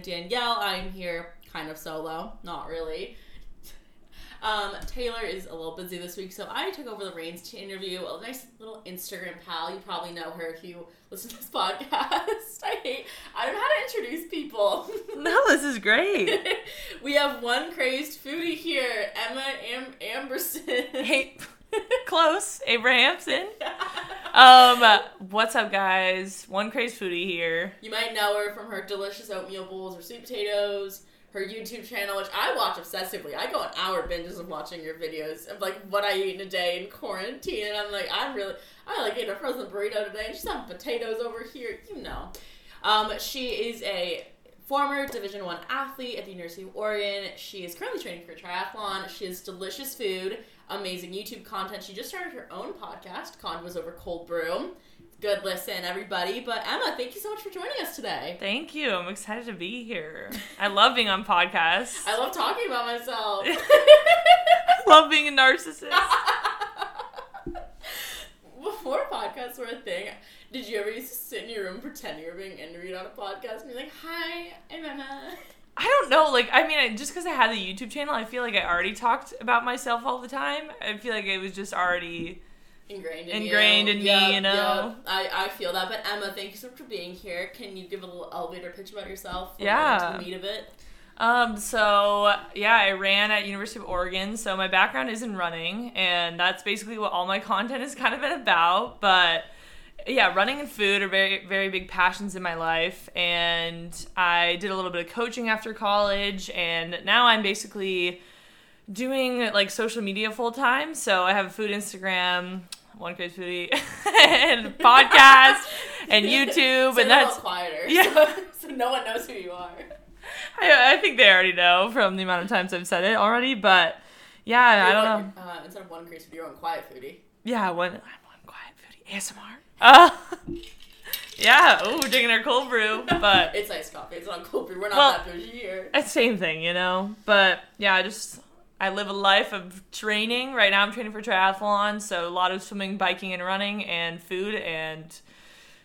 am Danielle. I'm here kind of solo, not really. Um, Taylor is a little busy this week, so I took over the reins to interview a nice little Instagram pal. You probably know her if you listen to this podcast. I hate, I don't know how to introduce people. No, this is great. we have one crazed foodie here, Emma Am- Amberson. hey, close, Abrahamson. Um, what's up, guys? One crazy foodie here. You might know her from her delicious oatmeal bowls or sweet potatoes, her YouTube channel, which I watch obsessively. I go on hour binges of watching your videos of like what I eat in a day in quarantine, and I'm like, I'm really, I like ate a frozen burrito today, and she's having potatoes over here, you know. Um, she is a former Division One athlete at the University of Oregon. She is currently training for triathlon. She has delicious food, amazing YouTube content. She just started her own podcast, Convos Over Cold Brew. Good listen, everybody. But Emma, thank you so much for joining us today. Thank you. I'm excited to be here. I love being on podcasts. I love talking about myself. love being a narcissist. Before podcasts were a thing, did you ever used to sit in your room pretending you were being interviewed on a podcast and be like, "Hi, I'm Emma." I don't know. Like, I mean, I- just because I had the YouTube channel, I feel like I already talked about myself all the time. I feel like it was just already. Ingrained in Ingrained you. in me, you know? yep. I, I feel that. But Emma, thank you so much for being here. Can you give a little elevator pitch about yourself? before we get Yeah. the meat of it. Um, so yeah, I ran at University of Oregon. So my background is in running, and that's basically what all my content has kind of been about. But yeah, running and food are very, very big passions in my life. And I did a little bit of coaching after college, and now I'm basically doing like social media full time. So I have a food Instagram, one crazy foodie, and podcast, and YouTube, Say and that's quieter. Yeah. So, so no one knows who you are. I, I think they already know from the amount of times I've said it already, but yeah, I You're don't one- know. Uh, instead of one crazy foodie, you're on quiet foodie. Yeah, one, I'm one quiet foodie ASMR. Uh, yeah, oh, we're drinking our cold brew, but It's iced coffee. It's not cold brew. We're not Well- that bougie here. it's same thing, you know. But yeah, I just I live a life of training. Right now, I'm training for triathlon, so a lot of swimming, biking, and running, and food and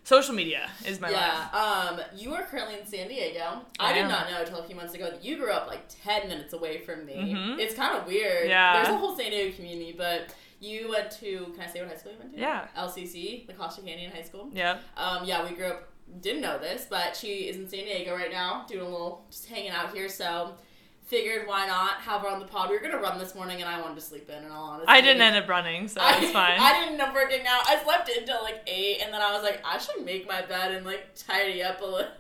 social media is my life. Yeah, um, you are currently in San Diego. I, I did not know until a few months ago that you grew up like 10 minutes away from me. Mhm. It's kind of weird. Yeah. There's a whole San Diego community, but you went to, can I say what high school you went to? Yeah. LCC, La Costa Canyon High School. Yeah. Um, yeah, we grew up, didn't know this, but she is in San Diego right now, doing a little, just hanging out here, so figured why not have her on the pod. We were going to run this morning and I wanted to sleep in, in all honesty. I didn't end up running, so I, it's fine. I didn't end up working out. I slept until like eight, and then I was like, I should make my bed and like tidy up a little.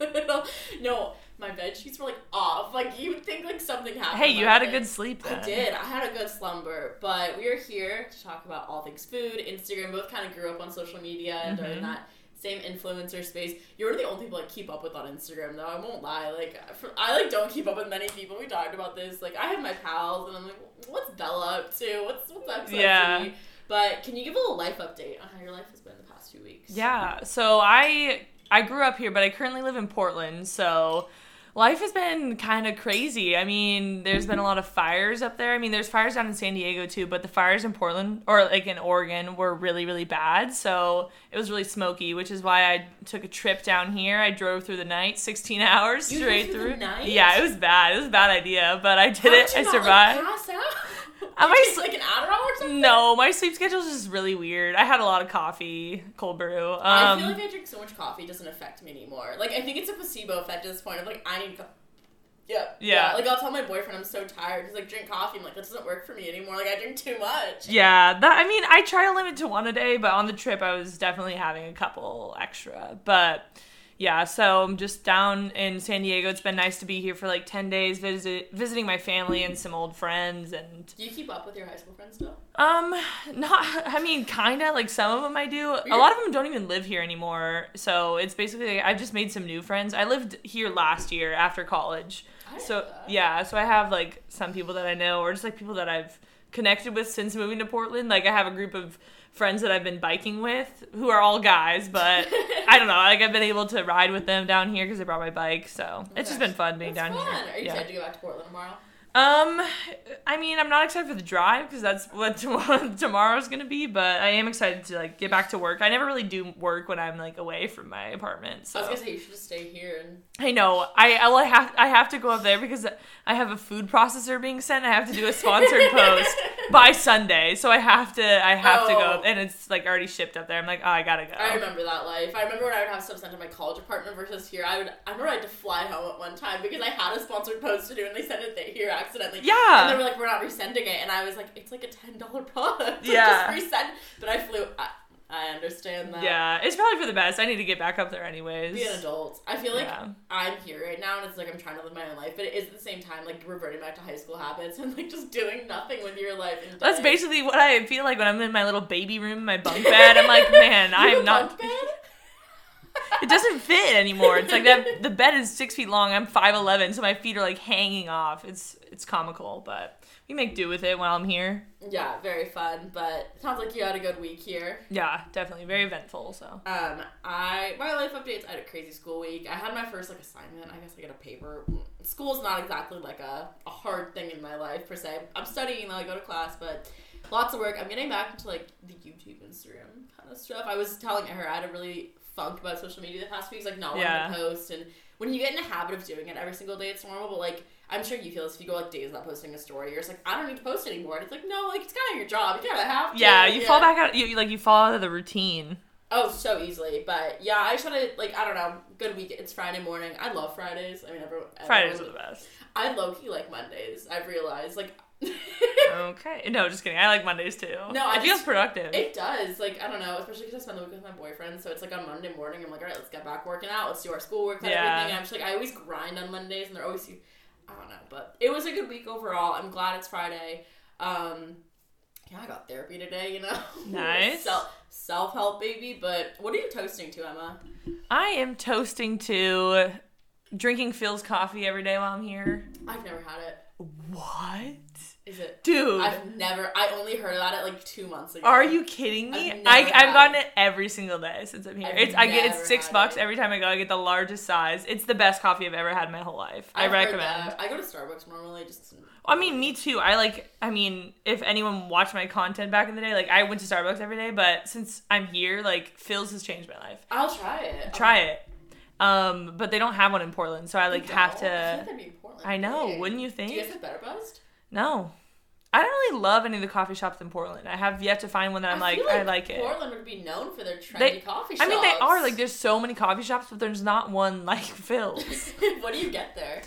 no, my bed sheets were like off. Like you would think like something happened. hey, you had a good sleep then. I did. I had a good slumber, but we are here to talk about all things food, Instagram. Both kind of grew up on social media and are in Mhm. that same influencer space. You're one of the only people I keep up with on Instagram, though. I won't lie. Like, I like don't keep up with many people. We talked about this. Like, I have my pals, and I'm like, what's Bella up to? What's what's up? Yeah. But can you give a little life update on how your life has been the past few weeks? Yeah. So I I grew up here, but I currently live in Portland. So life has been kind of crazy. I mean, there's been a lot of fires up there. I mean, there's fires down in San Diego too, but the fires in Portland or like in Oregon were really really bad. So it was really smoky, which is why I took a trip down here. I drove through the night, 16 hours You straight through through. Yeah, it was bad. It was a bad idea, but I did How it. I not, survived. Like, pass out? Am I take, like an Adderall or something? no, my sleep schedule is just really weird. I had a lot of coffee, cold brew. Um, I feel like I drink so much coffee it doesn't affect me anymore. Like I think it's a placebo effect at this point of like I need. Co- yeah, Yeah. Like I'll tell my boyfriend I'm so tired. He's like, drink coffee. I'm like, that doesn't work for me anymore. Like I drink too much. Yeah, that I mean, I try to limit to one a day, but on the trip I was definitely having a couple extra. But yeah, so I'm just down in San Diego. It's been nice to be here for like 10 days visit visiting my family and some old friends and Do you keep up with your high school friends still? um not I mean kind of like some of them I do. A lot of them don't even live here anymore. So it's basically I've just made some new friends. I lived here last year after college. I So yeah, so I have like some people that I know, or just like people that I've connected with since moving to Portland. Like I have a group of friends that I've been biking with, who are all guys, but I don't know. Like I've been able to ride with them down here because I brought my bike. So it's just been fun being That's down fun. here. Are you yeah. excited to go back to Portland tomorrow? Um, I mean, I'm not excited for the drive because that's what tomorrow, tomorrow's gonna be. But I am excited to like get back to work. I never really do work when I'm like away from my apartment. So I was gonna say you should just stay here and I know. I I, well, I have I have to go up there because I have a food processor being sent. I have to do a sponsored post by Sunday, so I have to I have to go, Oh. and it's like already shipped up there. I'm like, oh, I gotta go. I remember that life. I remember when I would have stuff sent to my college apartment versus here. I would. I remember I had to fly home at one time because I had a sponsored post to do, and they sent it here accidentally. Yeah. And they were like, "We're not resending it," and I was like, "It's like a ten dollar product. Yeah. Just resend." But I flew. I, I understand that. yeah, it's probably for the best. I need to get back up there anyways. Be an adult. I feel like Yeah. I'm here right now, and it's like I'm trying to live my own life, but it is at the same time like reverting back to high school habits and like just doing nothing with your life. That's basically what I feel like when I'm in my little baby room, my bunk bed. I'm like, man, I'm not. It doesn't fit anymore. It's like that. The bed is six feet long. I'm five eleven, so my feet are like hanging off. It's it's comical, but we make do with it while I'm here. Yeah, very fun. But sounds like you had a good week here. Yeah, definitely very eventful. So Um, I my life updates. I had a crazy school week. I had my first like assignment. I guess I get a paper. School's not exactly like a, a hard thing in my life per se. I'm studying. I go to class, but lots of work. I'm getting back into like the YouTube, Instagram kind of stuff. I was telling her I had a really funk about social media the past few weeks, like not wanting Yeah. to post. And when you get in a habit of doing it every single day, it's normal. But like I'm sure you feel this if you go like days without posting a story. You're just like I don't need to post anymore. And it's like no, like it's kind of your job. You kind of have to. yeah, you fall back out. You like you fall out of the routine. Oh, so easily. But yeah, I just to like I don't know. Good week. It's Friday morning. I love Fridays. I mean, everyone. Fridays are everyone- the best. I low key like Mondays. I've realized like. Okay, no, just kidding. I like Mondays too. No, I it feels just- productive. It does, like I don't know, especially because I spend the week with my boyfriend. So it's like on Monday morning, I'm like, all right, let's get back working out. Let's do our schoolwork and Yeah. everything. I'm just like, I always grind on Mondays, and they're always, I don't know, but it was a good week overall. I'm glad it's Friday. Um, yeah, I got therapy today. You know, Nice. Self self help, baby. But what are you toasting to, Emma? I am toasting to drinking Philz coffee every day while I'm here. I've never had it. What, Is it? dude? I've never. I only heard about it like two months ago. Are you kidding me? I've I, I've gotten it. every single day since I'm here. I've it's I get it's six bucks it. every time I go. I get the largest size. It's the best coffee I've ever had in my whole life. I I've heard recommend. I go to Starbucks normally. Just. I mean, me too. I like. I mean, if anyone watched my content back in the day, like I went to Starbucks every day. But since I'm here, like Philz has changed my life. I'll try it. Try it. Um, but they don't have one in Portland, so I like have to. like that'd be in Portland. I know, wouldn't you think? Do you guys think? have Better Buzzed? No, I don't really love any of the coffee shops in Portland. I have yet to find one that I'm like, feel I like it. Portland would be known for their trendy They- coffee shops. I mean, they are like there's so many coffee shops, but there's not one like Philz. what do you get there?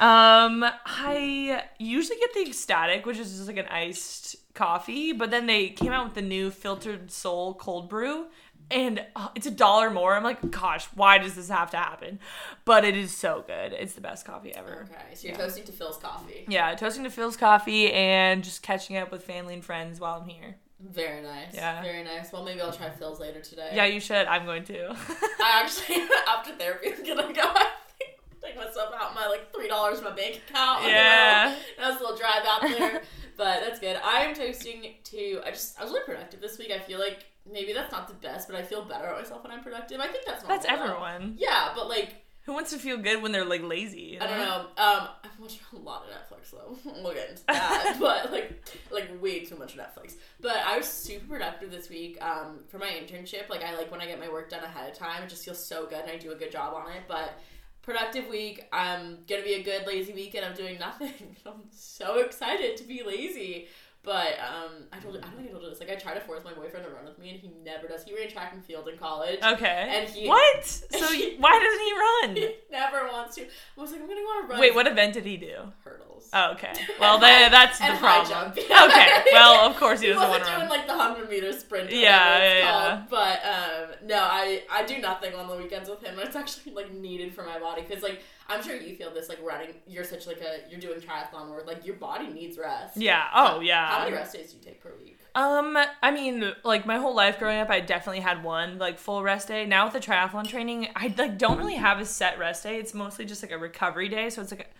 Um, I usually get the ecstatic, which is just like an iced coffee, but then they came out with the new Philtered Soul cold brew. And uh, it's a dollar more. I'm like, gosh, why does this have to happen? But it is so good. It's the best coffee ever. Okay, so you're Yeah. toasting to Philz coffee. Yeah, toasting to Philz coffee and just catching up with family and friends while I'm here. Very nice. Yeah. Very nice. Well, maybe I'll try Philz later today. Yeah, you should. I'm going to. I actually, after therapy, I'm gonna go I think take myself out my like three dollars in my bank account. Yeah. Nice little drive out there, but that's good. I am toasting to. I just I was really productive this week. I feel like maybe that's not the best, but I feel better about myself when I'm productive. I think that's That's though. everyone. Yeah, but like Who wants to feel good when they're like lazy? you I don't know. Um, I've watched a lot of Netflix though. we'll get into that, but like, like way too much Netflix. But I was super productive this week. Um, for my internship, like I like when I get my work done ahead of time. It just feels so good, and I do a good job on it. But productive week. I'm gonna be a good lazy weekend. I'm doing nothing. I'm so excited to be lazy. But um, I told you, I don't think I told you this. Like I try to force my boyfriend to run with me, and he never does. He ran track and field in college. Okay. And he- what? So y- why doesn't he run? He never wants to. I was like, I'm gonna want to run. Wait, what event did he do? hurdles? Oh, okay. Well, that's the problem. Okay. Well, of course he he doesn't want to doing run. like the hundred meter sprint. Yeah, yeah, called. But um, no, I I do nothing on the weekends with him. It's actually like needed for my body because like I'm sure you feel this like running. You're such like a you're doing triathlon where like your body needs rest. Yeah. Oh, yeah. How many rest days do you take per week? Um, I mean, like my whole life growing up, I definitely had one like full rest day. Now with the triathlon training, I like don't really have a set rest day. It's mostly just like a recovery day. So it's like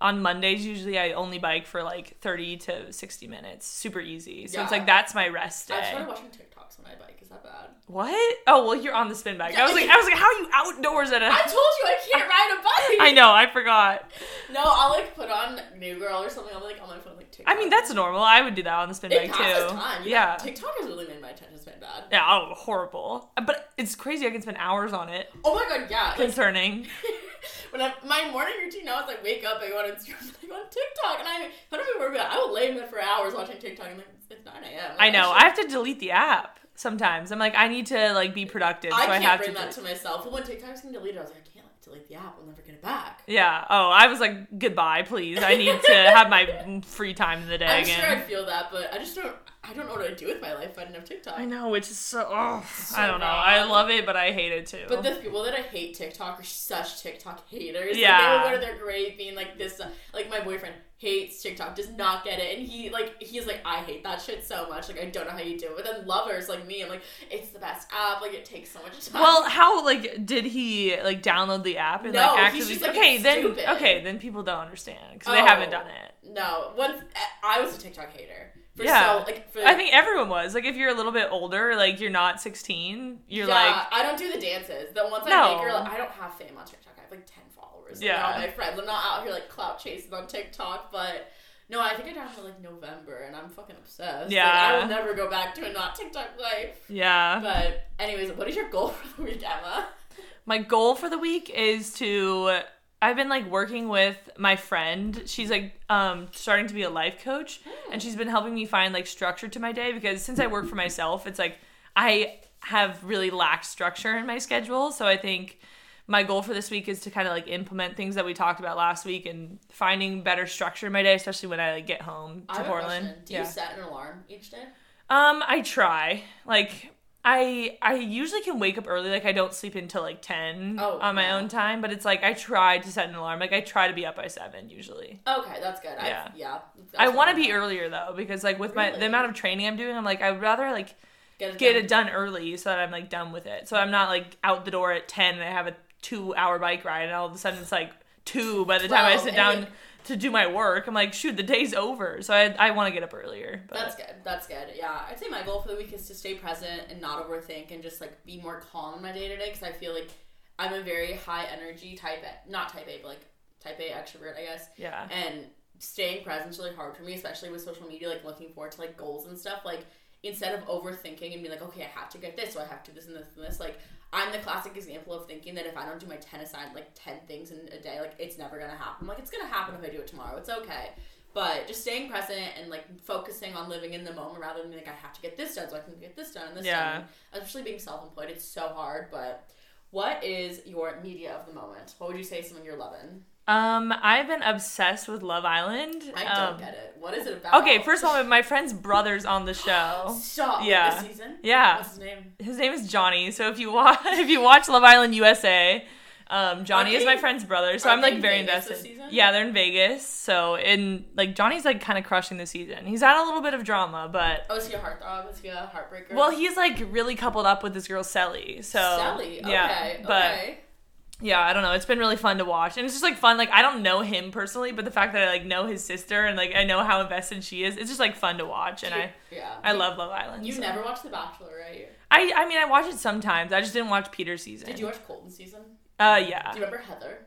on Mondays usually I only bike for like 30 to 60 minutes. Super easy. So it's like that's my rest day. I started watching TikToks when I bike. Is that bad? What? Oh well, you're on the spin bike. I was like, I was like, how are you outdoors at a? I told you I can't ride a bike. I know, I forgot. No, I'll like put on New Girl or something. I'll be like on my phone like TikTok. I mean, that's normal. I would do that on the spin it bike too. time. You Yeah. know, TikTok has really made my attention span bad. Yeah. Oh, horrible. But it's crazy. I can spend hours on it. Oh my god, yeah. Like, Concerning. when I, my morning routine now is like wake up, I go on Instagram, I go on TikTok, and I I don't even worry about. it. I will lay in bed for hours watching TikTok. and like it's nine a.m. I know. should- I have to delete the app sometimes. I'm like, I need to like be productive, so I I, can't have bring to. that delete- to myself. But when TikTok's gonna delete it, I was like, I like, delete the app. We'll never get it back. Yeah. Oh, I was like, goodbye, please. I need to have my free time in the day I'm again. sure I'd feel that, but I just don't. I don't know what I'd do with my life if I didn't have TikTok. I know, which is so. Oh, So I don't know. I love it, but I hate it too. But the people that I hate TikTok are such TikTok haters. Yeah. Like, they will go to their grave being like this. Like my boyfriend hates TikTok, does not get it, and he like he's like I hate that shit so much. Like I don't know how you do it. But then lovers like me, I'm like it's the best app. Like it takes so much time. well, how like did he like download the app and No, like he's actually? just, like, okay, then stupid. okay, then people don't understand because they Oh. haven't done it. no, once I was a TikTok hater. For Yeah. so like for I think everyone was like, if you're a little bit older, like you're not 16, you're yeah, like, I don't do the dances. The ones I No. make are like I don't have fame on TikTok. I have like ten followers. Yeah. Yeah, all my friends. I'm not out here like clout chasing on TikTok, but. No, I think I downloaded like November, and I'm fucking obsessed. Like, Yeah. I will never go back to a not TikTok life. yeah. But anyways, what is your goal for the week, Emma? My goal for the week is to. I've been like working with my friend. She's like um starting to be a life coach, and she's been helping me find like structure to my day because since I work for myself, it's like I have really lacked structure in my schedule. So I think my goal for this week is to kind of like implement things that we talked about last week and finding better structure in my day, especially when I like get home to Portland. Do you set an alarm each day? Um, I try. Like I I usually can wake up early. Like I don't sleep until like ten Oh, on my yeah. own time. But it's like I try to set an alarm. Like I try to be up by seven usually. Okay, that's good. Yeah. I, yeah. I want to be earlier though because like with my the amount of training I'm doing, I'm like I would rather like Get it get done. it done early so that I'm like done with it. So I'm not like out the door at ten and I have a two hour bike ride and all of a sudden it's like two by the time I sit down it- to do my work. I'm like shoot the day's over. So I I want to get up earlier. But That's good. That's good. Yeah, I'd say my goal for the week is to stay present and not overthink and just like be more calm in my day to day because I feel like I'm a very high energy type A, not type A, but like type A extrovert, I guess. yeah. And staying present is really hard for me, especially with social media, like looking forward to like goals and stuff. Like instead of overthinking and being like, okay, I have to get this, so I have to do this and this and this. Like I'm the classic example of thinking that if I don't do my ten assigned like ten things in a day, like it's never gonna happen. Like it's gonna happen if I do it tomorrow. It's okay. But just staying present and like focusing on living in the moment rather than like I have to get this done so I can get this done and this Yeah. done. Especially being self-employed, it's so hard. But what is your media of the moment? What would you say is something you're loving? Um, I've been obsessed with Love Island. I don't Um, get it. What is it about? Okay, first of all, my friend's brother's on the show. Stop. Yeah. This season? Yeah, What's his name? his name is Johnny. So if you watch, if you watch Love Island USA, um, Johnny Are is my friend's brother. So I'm like very Vegas invested. Yeah, they're in Vegas. So in like Johnny's like kind of crushing the season. He's had a little bit of drama, but Oh, is he a heartthrob? Is he a heartbreaker? well, he's like really coupled up with this girl Sally. So Sally. Okay. yeah, but okay. Yeah, I don't know. It's been really fun to watch, and it's just like fun. Like I don't know him personally, but the fact that I like know his sister and like I know how invested she is, it's just like fun to watch. And I yeah. I love Love Island. You so. never watched The Bachelor, right? I I mean I watch it sometimes. I just didn't watch Peter's season. Did you watch Colton season? Uh yeah. Do you remember Heather?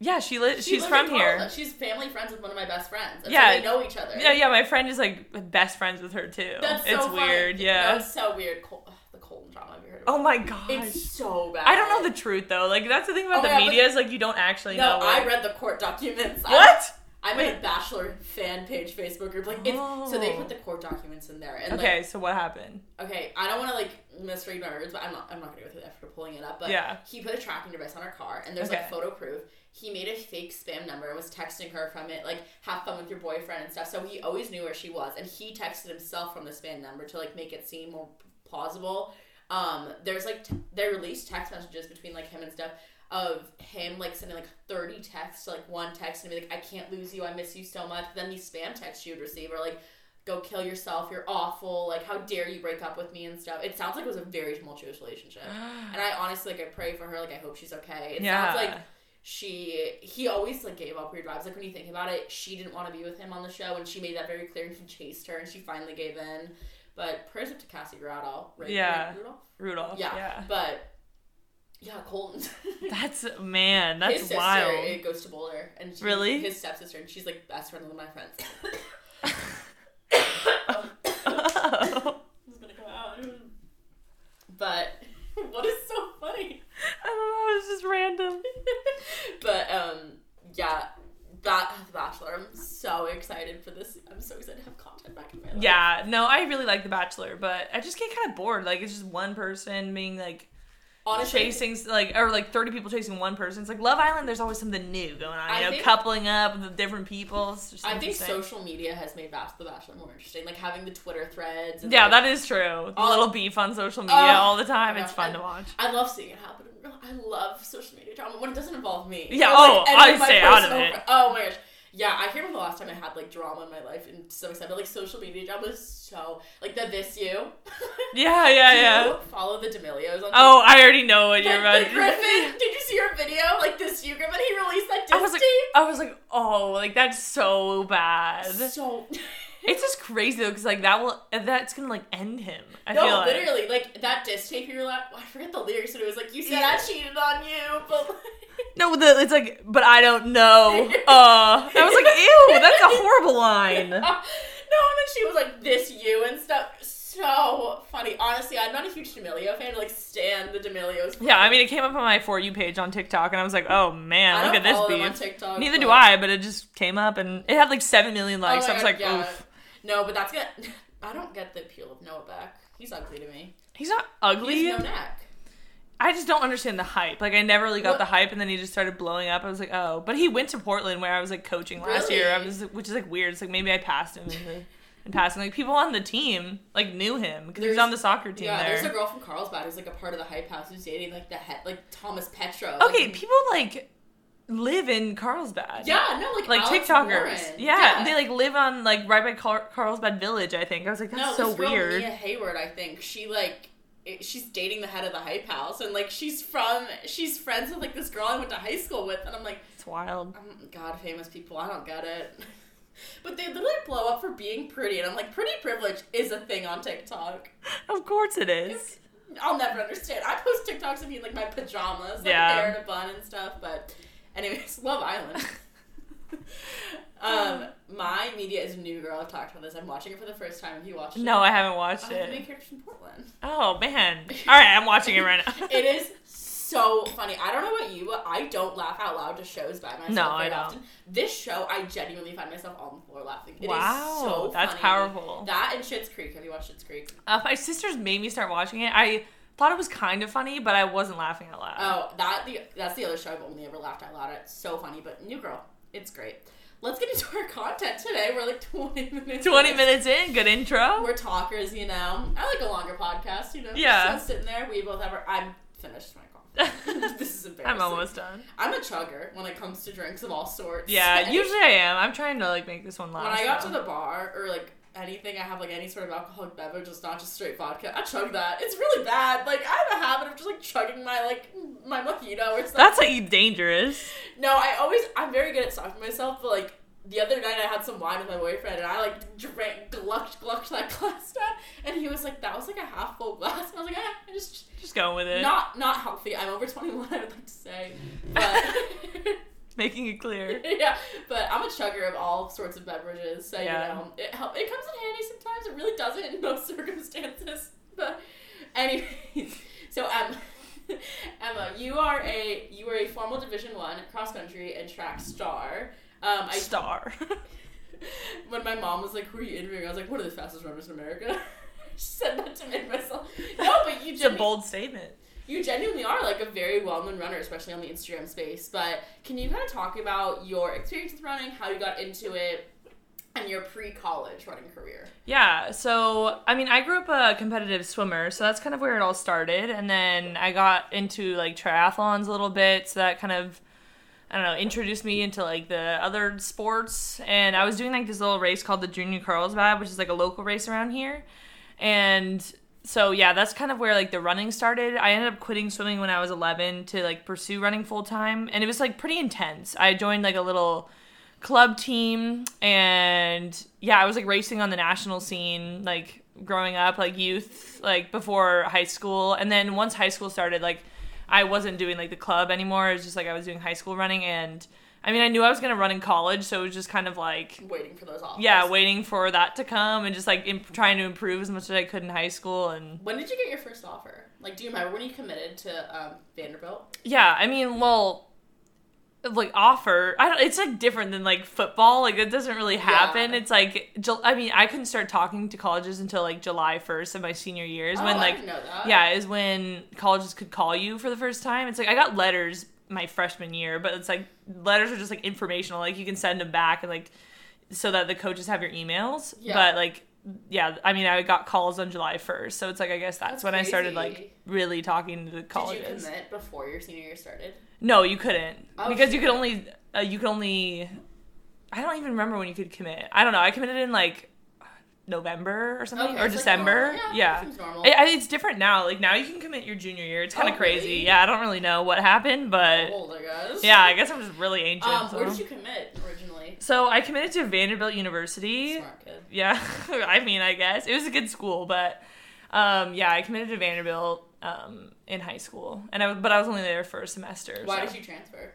Yeah, she li- She she's from here. She's family friends with one of my best friends. Yeah. So they know each other. Yeah, yeah, my friend is like best friends with her too. That's so it's funny. weird, yeah. That's so weird. Col- the Colton drama. Have you heard of Oh my god, It's so bad. I don't know the truth though. Like that's the thing about Oh the God, media is like you don't actually No, know. I read the court documents. What? I'm in a Bachelor fan page Facebook group. Like, it's, so they Oh. put the oh. court documents in there. And Okay, so what happened? Okay, I don't want to like misread my words, but I'm not. I'm not gonna go through the effort of pulling it up. But Yeah. he put a tracking device on her car, and there's Okay. like photo proof. He made a fake spam number and was texting her from it, like have fun with your boyfriend and stuff. So he always knew where she was, and he texted himself from the spam number to like make it seem more plausible. Um, there's like t- they released text messages between like him and stuff of him like sending like 30 texts to like one text and be like I can't lose you I miss you so much then these spam texts you would receive are like go kill yourself you're awful like how dare you break up with me and stuff it sounds like it was a very tumultuous relationship and I honestly like I pray for her like I hope she's okay it yeah. sounds like she he always like gave up weird vibes. Like when you think about it, she didn't want to be with him on the show, and she made that very clear. And he chased her, and she finally gave in. But prayers up to Cassie Rudolph, right? Yeah. Rudolph. Rudolph. Yeah. Yeah. But yeah, Colton. That's man. That's his sister wild. it goes to Boulder, and she, Really? his stepsister, and she's like best friend of my friends. It's gonna come out. But what is so funny? I don't know. It's just random. but um, yeah, that The Bachelor. I'm so excited for this. I'm so excited to have content back in my life. Yeah. No, I really like The Bachelor, but I just get kind of bored. Like it's just one person being like honestly, chasing like or like 30 people chasing one person. It's like Love Island. There's always something new going on. You I know, think- coupling up with different people. It's just I think interesting. social media has made Bach- The Bachelor more interesting. Like having the Twitter threads. And Yeah, like, that is true. The Oh. little beef on social media Oh, all the time. my It's fun to watch. I love seeing it happen. in real- I love social media drama when it doesn't involve me. Yeah, Or, oh, any I my stay out of personal it. fri- Oh my gosh. Yeah, I can't remember the last time I had like drama in my life and so excited. But, like social media drama is so like the this you. Yeah, yeah, yeah. you follow the D'Amelios on Oh, I already know what you're about. Griffin. Did you see her video? Like this you Griffin, he released that I was like, tape. I was like, oh, like that's so bad. So It's just crazy though, because like that will, that's gonna like end him. I no, feel like. literally, like that disc tape. You were like, I forget the lyrics, but it was like, "You said I cheated on you," but like... No, the, it's like, but I don't know. Uh, was ew, that's a horrible line. no, and then she was like, "This you" and stuff. So funny. Honestly, I'm not a huge D'Amelio fan. I, Like, stand the D'Amelios. Yeah, I mean, it came up on my for you page on TikTok, and I was like, oh man, look at this them on. TikTok, Neither but- do I, but it just came up, and it had like 7 million likes. Oh my I was God, like, yeah. oof. No, but that's good. I don't get the appeal of Noah Beck. He's ugly to me. He's not He ugly. has no neck. I just don't understand the hype. Like I never really got What- the hype, and then he just started blowing up. I was like, oh, but he went to Portland where I was like coaching last year. I was, which is like weird. It's like maybe I passed him in in passing. Like people on the team like knew him because he was on the soccer team Yeah, there's a girl from Carlsbad who's like a part of the hype house who's dating like the head, like Thomas Petrou. Okay, Like, people like live in Carlsbad. yeah, no, like Like Alex TikTokers, Warren. yeah, they like live on like right by Car- Carlsbad Village. I think I was like, that's no, so girl, weird. Mia Hayward, I think she like it, she's dating the head of the hype house, and like she's from she's friends with like this girl I went to high school with, and I'm like, It's wild. um, God, famous people, I don't get it. But they literally blow up for being pretty, and I'm like, pretty privilege is a thing on TikTok. Of course it is. I'll never understand. I post TikToks of me in like my pajamas, like Yeah. hair in a bun and stuff. But, anyways, Love Island. um, my media is New Girl. I've talked about this. I'm watching it for the first time. Have you watched it? No, I haven't watched it. The main characters from Portland. Oh man! All right, I'm watching it right now. It is so funny. I don't know about you, but I don't laugh out loud to shows by myself. No, very I don't. Often. This show, I genuinely find myself on the floor laughing. It is Wow, so that's funny. powerful. That and Schitt's Creek. Have you watched Schitt's Creek? Uh, my sisters made me start watching it. I thought it was kind of funny, but I wasn't laughing out loud. Oh, that the that's the other show I've only ever laughed out loud at. It's so funny, but New Girl, it's great. Let's get into our content today. We're like twenty minutes. 20 in. minutes in, good intro. We're talkers, you know. I like a longer podcast, you know. Yeah. Just sitting there, we both have our. I'm finished my coffee. this is embarrassing. I'm almost done. I'm a chugger when it comes to drinks of all sorts. Yeah, usually I am. I'm trying to like make this one last. when I got to the bar or like anything, I have like any sort of alcoholic beverage, it's not just straight vodka. I chug that. It's really bad. Like I have a habit of just like chugging my like my mojito or something. That's like dangerous. No, I always I'm very good at stopping myself, but like the other night I had some wine with my boyfriend and I like drank glucked glucked that glass down and he was like that was like a half full glass and I was like ah, I just Just going with it. not not healthy. I'm over 21. I would like to say, but Making it clear. yeah, but I'm a chugger of all sorts of beverages. So Yeah. you know it help. It comes in handy sometimes. It really doesn't in most circumstances. But anyways, so um. Emma, you are a you are a formal Division One cross country and track star. Um, I Star. when my mom was like, "Who are you interviewing?" I was like, "What are the fastest runners in America?" she said that to make myself. No, but you it's a bold statement. You genuinely are like a very well-known runner, especially on the Instagram space. But can you kind of talk about your experience with running, how you got into it, and your pre-college running career? Yeah, so I mean, I grew up a competitive swimmer, so that's kind of where it all started. And then I got into like triathlons a little bit, so that kind of I don't know, introduced me into like the other sports. And I was doing like this little race called the Junior Carlsbad, which is like a local race around here. And so yeah, that's kind of where like the running started. I ended up quitting swimming when I was 11 to like pursue running full time, and it was like pretty intense. I joined like a little club team, and yeah, I was like racing on the national scene, like growing up, like youth, like before high school, and then once high school started, like I wasn't doing like the club anymore. It was just like I was doing high school running, and I mean, I knew I was gonna run in college, so it was just kind of like Waiting for those offers. yeah, waiting for that to come and just like imp- trying to improve as much as I could in high school and When did you get your first offer? Like, do you remember when you committed to um, Vanderbilt? yeah, I mean, well, like offer, I don't. It's like different than like football. Like it doesn't really happen. Yeah. It's like I mean, I couldn't start talking to colleges until like July first of my senior years oh, when I like didn't know that. yeah, is when colleges could call you for the first time. It's like I got letters my freshman year, but it's like letters are just like informational. Like you can send them back and like so that the coaches have your emails. Yeah. But like yeah, I mean I got calls on July first, so it's like I guess that's, That's when I started like really talking to the Did you colleges. commit before your senior year started? No, you couldn't Oh, because you could only uh, you could only. I don't even remember when you could commit. I don't know. I committed in like November or something Okay, or it's, like, December. yeah. seems. It, it's different now. Like now you can commit your junior year. It's kind of Oh, crazy. really? Yeah, I don't really know what happened, but Old, I yeah, I guess I'm just really ancient. Um, so. where did you commit originally? so I committed to Vanderbilt University. Smart kid. Yeah, I mean, I guess it was a good school, but um, yeah, I committed to Vanderbilt um, in high school, and I but I was only there for a semester. Why so. did you transfer?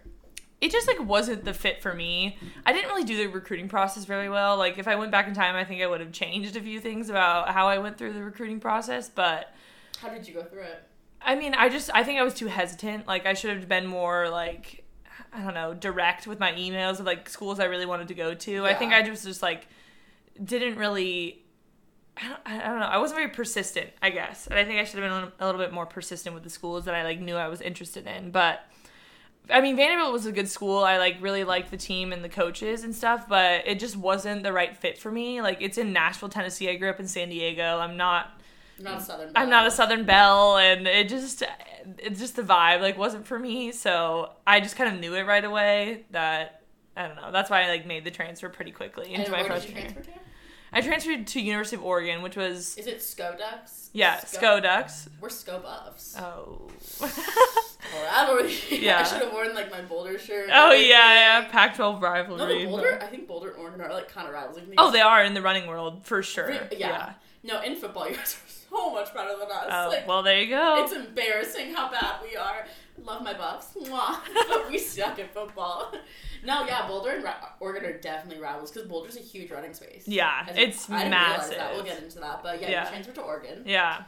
It just like wasn't the fit for me. I didn't really do the recruiting process very well. Like if I went back in time, I think I would have changed a few things about how I went through the recruiting process, but How did you go through it? I mean, I just I think I was too hesitant. Like I should have been more like I don't know, direct with my emails of like schools I really wanted to go to. I think I just just like didn't really I don't, I don't know. I wasn't very persistent, I guess. And I think I should have been a little bit more persistent with the schools that I like knew I was interested in. But I mean, Vanderbilt was a good school. I like really liked the team and the coaches and stuff, but it just wasn't the right fit for me. Like it's in Nashville, Tennessee. I grew up in San Diego. I'm not I'm not a Southern. Belle. I'm not a Southern Belle, and it just it's just the vibe like wasn't for me. So I just kind of knew it right away that I don't know. That's why I like made the transfer pretty quickly And into my did you freshman year. I transferred to University of Oregon, which was Is it Sko Ducks? yeah, Sko Ducks. We're Sko Buffs. Oh. Rivalry. Yeah. I should have worn like my Boulder shirt. oh yeah, yeah, Pac-12 No, rivalry. the Boulder. I think Boulder and Oregon are like kind of rivals. Like, Oh, they are in the running world for sure. Re- yeah. No, in football, you guys are so much better than us. Oh, like, well, there you go. it's embarrassing how bad we are. Love my Buffs, Mwah. but we suck at football. No, yeah, Boulder and Ra- Oregon are definitely rivals because Boulder's a huge running space. Yeah, it's I massive. That. We'll get into that, but yeah, Yeah. you transferred to Oregon. Yeah.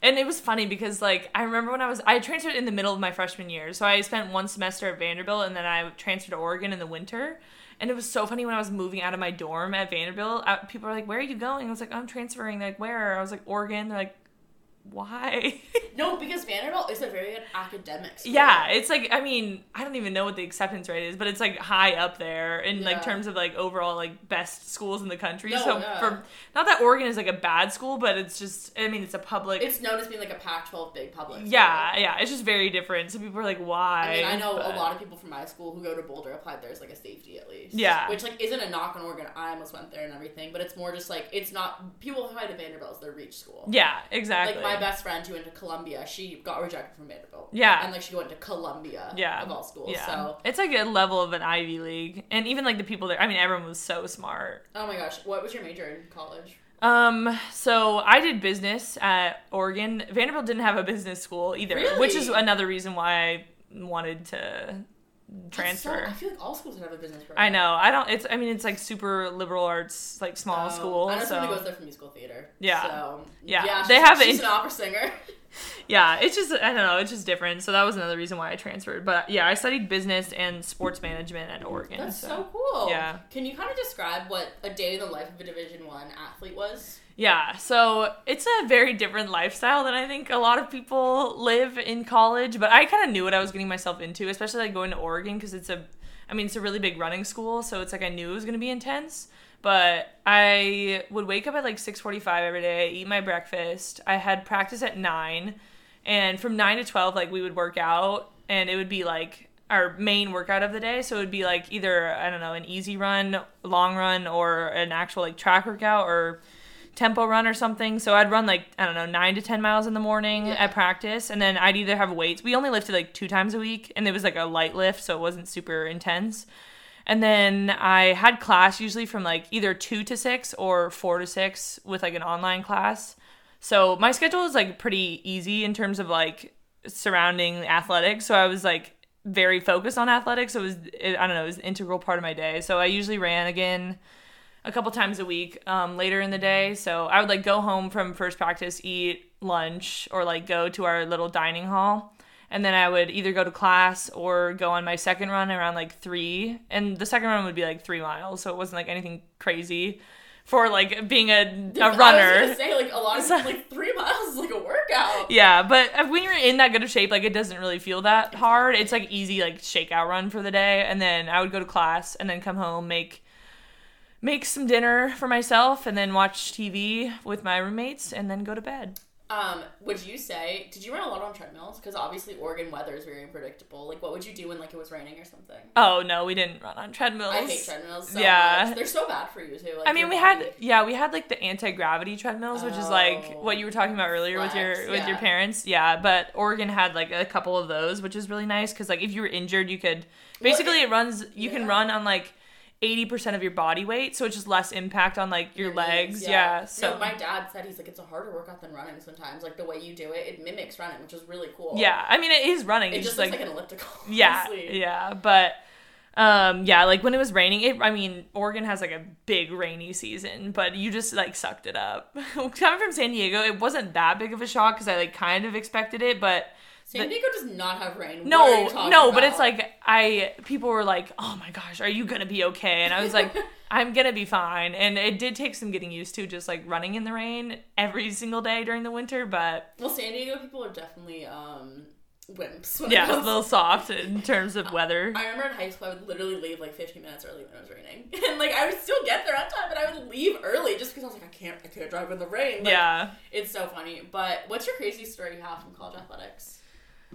And it was funny because like I remember when I was I transferred in the middle of my freshman year. So I spent one semester at Vanderbilt and then I transferred to Oregon in the winter. And it was so funny when I was moving out of my dorm at Vanderbilt. uh, People were like, "Where are you going?" I was like, "I'm transferring." They're like, "Where?" I was like, "Oregon." They're like, "Why?" No, because Vanderbilt is a very good academic school. yeah, it's like I mean, I don't even know what the acceptance rate is, but it's like high up there in Yeah. like terms of like overall like best schools in the country. No, so yeah. for not that Oregon is like a bad school, but it's just I mean, it's a public It's known as being like a Pac-12 big public. school. Yeah, yeah, it's just very different. So people are like, why? I mean, I know But- a lot of people from my school who go to Boulder applied there as like a safety at least. Yeah. Which like isn't a knock on Oregon. I almost went there and everything, but it's more just like it's not people apply to Vanderbilt as their reach school. Yeah, exactly. Like my best friend who went to Columbia, she got rejected from Vanderbilt. Yeah. And like she went to Columbia. Yeah. Of all schools. Yeah, So it's like a level of an Ivy League, and even like the people there. I mean, everyone was so smart. oh my gosh, what was your major in college? Um, so I did business at Oregon. Vanderbilt didn't have a business school either, which is another reason why I wanted to transfer. So, I feel like all schools have a business program. I know. I don't. It's. I mean, it's like super liberal arts, like small Oh, school. I know so who goes there for musical theater. Yeah. So Yeah, yeah they have She's an opera singer. yeah, it's just I don't know, it's just different. So that was another reason why I transferred. But yeah, I studied business and sports management at Oregon. That's so. so cool. Yeah. Can you kind of describe what a day in the life of a Division One athlete was? Yeah, so it's a very different lifestyle than I think a lot of people live in college. But I kind of knew what I was getting myself into, especially like going to Oregon because it's a, I mean, it's a really big running school, so it's like I knew it was going to be intense. But I would wake up at like six forty-five every day, eat my breakfast. I had practice at nine, and from nine to twelve, like we would work out, and it would be like our main workout of the day. So it would be like either I don't know an easy run, long run, or an actual like track workout or tempo run or something. So I'd run like I don't know nine to ten miles in the morning Yeah. at practice, and then I'd either have weights. We only lifted like two times a week, and it was like a light lift, so it wasn't super intense. And then I had class usually from like either two to six or four to six with like an online class. So my schedule is like pretty easy in terms of like surrounding athletics. So I was like very focused on athletics. So it was, it, I don't know, it was an integral part of my day. So I usually ran again a couple times a week um, later in the day. So I would like go home from first practice, eat lunch, or like go to our little dining hall. And then I would either go to class or go on my second run around like three. And the second run would be like three miles. So it wasn't like anything crazy for like being a, a I was gonna runner. say like a lot of like three miles is like a workout. Yeah, but when you're in that good of shape, like it doesn't really feel that hard. It's like easy, like shakeout run for the day, and then I would go to class and then come home, make make some dinner for myself, and then watch TV with my roommates, and then go to bed. Um, would you say did you run a lot on treadmills? Because obviously Oregon weather is very unpredictable. Like, what would you do when like it was raining or something? Oh no, we didn't run on treadmills. I hate treadmills. So Yeah. much. they're so bad for you too. Like, I mean, we body. had yeah, we had like the anti gravity treadmills, which is like Oh, what you were talking about earlier with your flex, with your parents. Yeah, but Oregon had like a couple of those, which is really nice because like if you were injured, you could basically it runs. You can run on like eighty percent of your body weight, so it's just less impact on like your, Your legs. knees, Yeah. So no, my dad said he's like it's a harder workout than running sometimes. Like the way you do it, it mimics running, which is really cool. yeah, I mean it is running. it it's just just looks like, like, an elliptical. yeah, honestly. yeah, but. Um yeah, like when it was raining, it I mean, Oregon has like a big rainy season, but you just like sucked it up. Coming from San Diego, it wasn't that big of a shock cuz I like kind of expected it, but San Diego does not have rain. no, What are you talking no, but it's like I people were like, "Oh my gosh, are you going to be okay?" And I was like, "I'm going to be fine." And it did take some getting used to just like running in the rain every single day during the winter, but well, San Diego people are definitely um wimps. When yeah, a little soft in terms of weather. I remember in high school, I would literally leave like 15 minutes early when it was raining, and like I would still get there on time, but I would leave early just because I was like, I can't, I can't drive in the rain. Like, Yeah. it's so funny. But what's your crazy story you have from college athletics?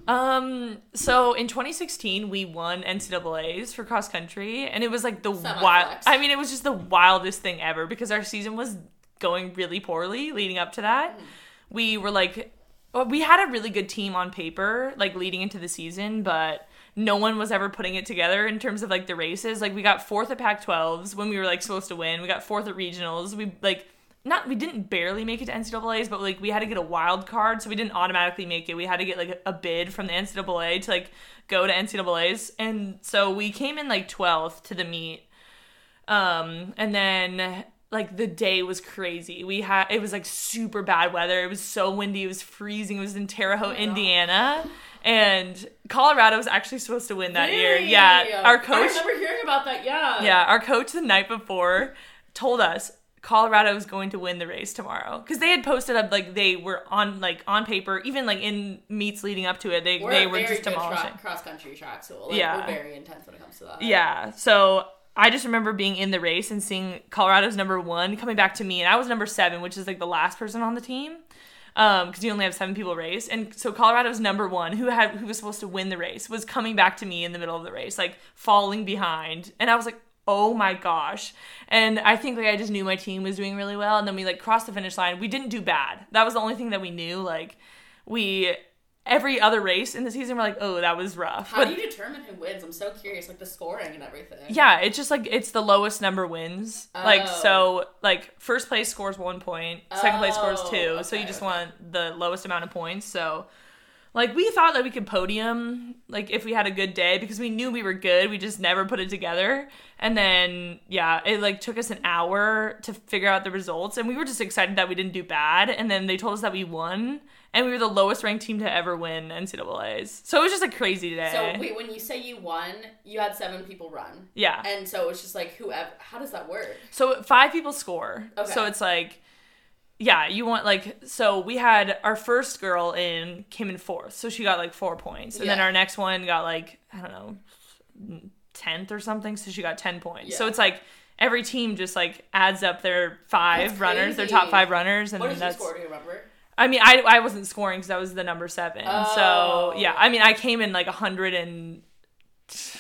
Um. So in 2016, we won NCAA's for cross country, and it was like the wild. flex. I mean, it was just the wildest thing ever because our season was going really poorly leading up to that. We were like, well, we had a really good team on paper, like leading into the season, but no one was ever putting it together in terms of like the races. Like we got fourth at Pac-12s when we were like supposed to win. We got fourth at regionals. We like not we didn't barely make it to NCAA's, but like we had to get a wild card, so we didn't automatically make it. We had to get like a bid from the NCAA to like go to NCAA's, and so we came in like 12th to the meet. Um, and then like the day was crazy. We had it was like super bad weather. It was so windy. It was freezing. It was in Terre Haute, Oh Indiana, and Colorado was actually supposed to win that year. Really? Yeah, our coach. I remember hearing about that. Yeah. Yeah, our coach the night before told us Colorado was going to win the race tomorrow because they had posted up like they were on like on paper, even like in meets leading up to it, they We're they were just demolishing. cross country track school. Like, Yeah. We're very intense when it comes to that. Yeah. So I just remember being in the race and seeing Colorado's number one coming back to me, and I was number seven, which is like the last person on the team. Um, because you only have seven people race, and so Colorado's number one, who had who was supposed to win the race, was coming back to me in the middle of the race, like falling behind, and I was like, oh my gosh, and I think like I just knew my team was doing really well, and then we like crossed the finish line. We didn't do bad. That was the only thing that we knew. Like we every other race in the season, we're like, oh, that was rough. How But- do you determine who wins? I'm so curious, like the scoring and everything. yeah, it's just like it's the lowest number wins. Like Oh. so like first place scores one point, second place scores Oh, two. so you just oh, okay. want the lowest amount of points. So like we thought that we could podium like if we had a good day because we knew we were good. We just never put it together. And then yeah, it like took us an hour to figure out the results and we were just excited that we didn't do bad and then they told us that we won and we were the lowest ranked team to ever win NCAA's. So it was just a crazy day. So wait, when you say you won, you had seven people run, yeah. and so it was just like whoever. How does that work? So five people score. Okay. So it's like, yeah, you want like so we had our first girl in came in fourth, so she got like four points, and then our next one got like I don't know tenth or something, so she got ten points. So it's like every team just like adds up their five runners, their top five runners, and that's. score? Do you remember? I mean, I I wasn't scoring because I was the number seven. Oh. So yeah, I mean, I came in like a hundred and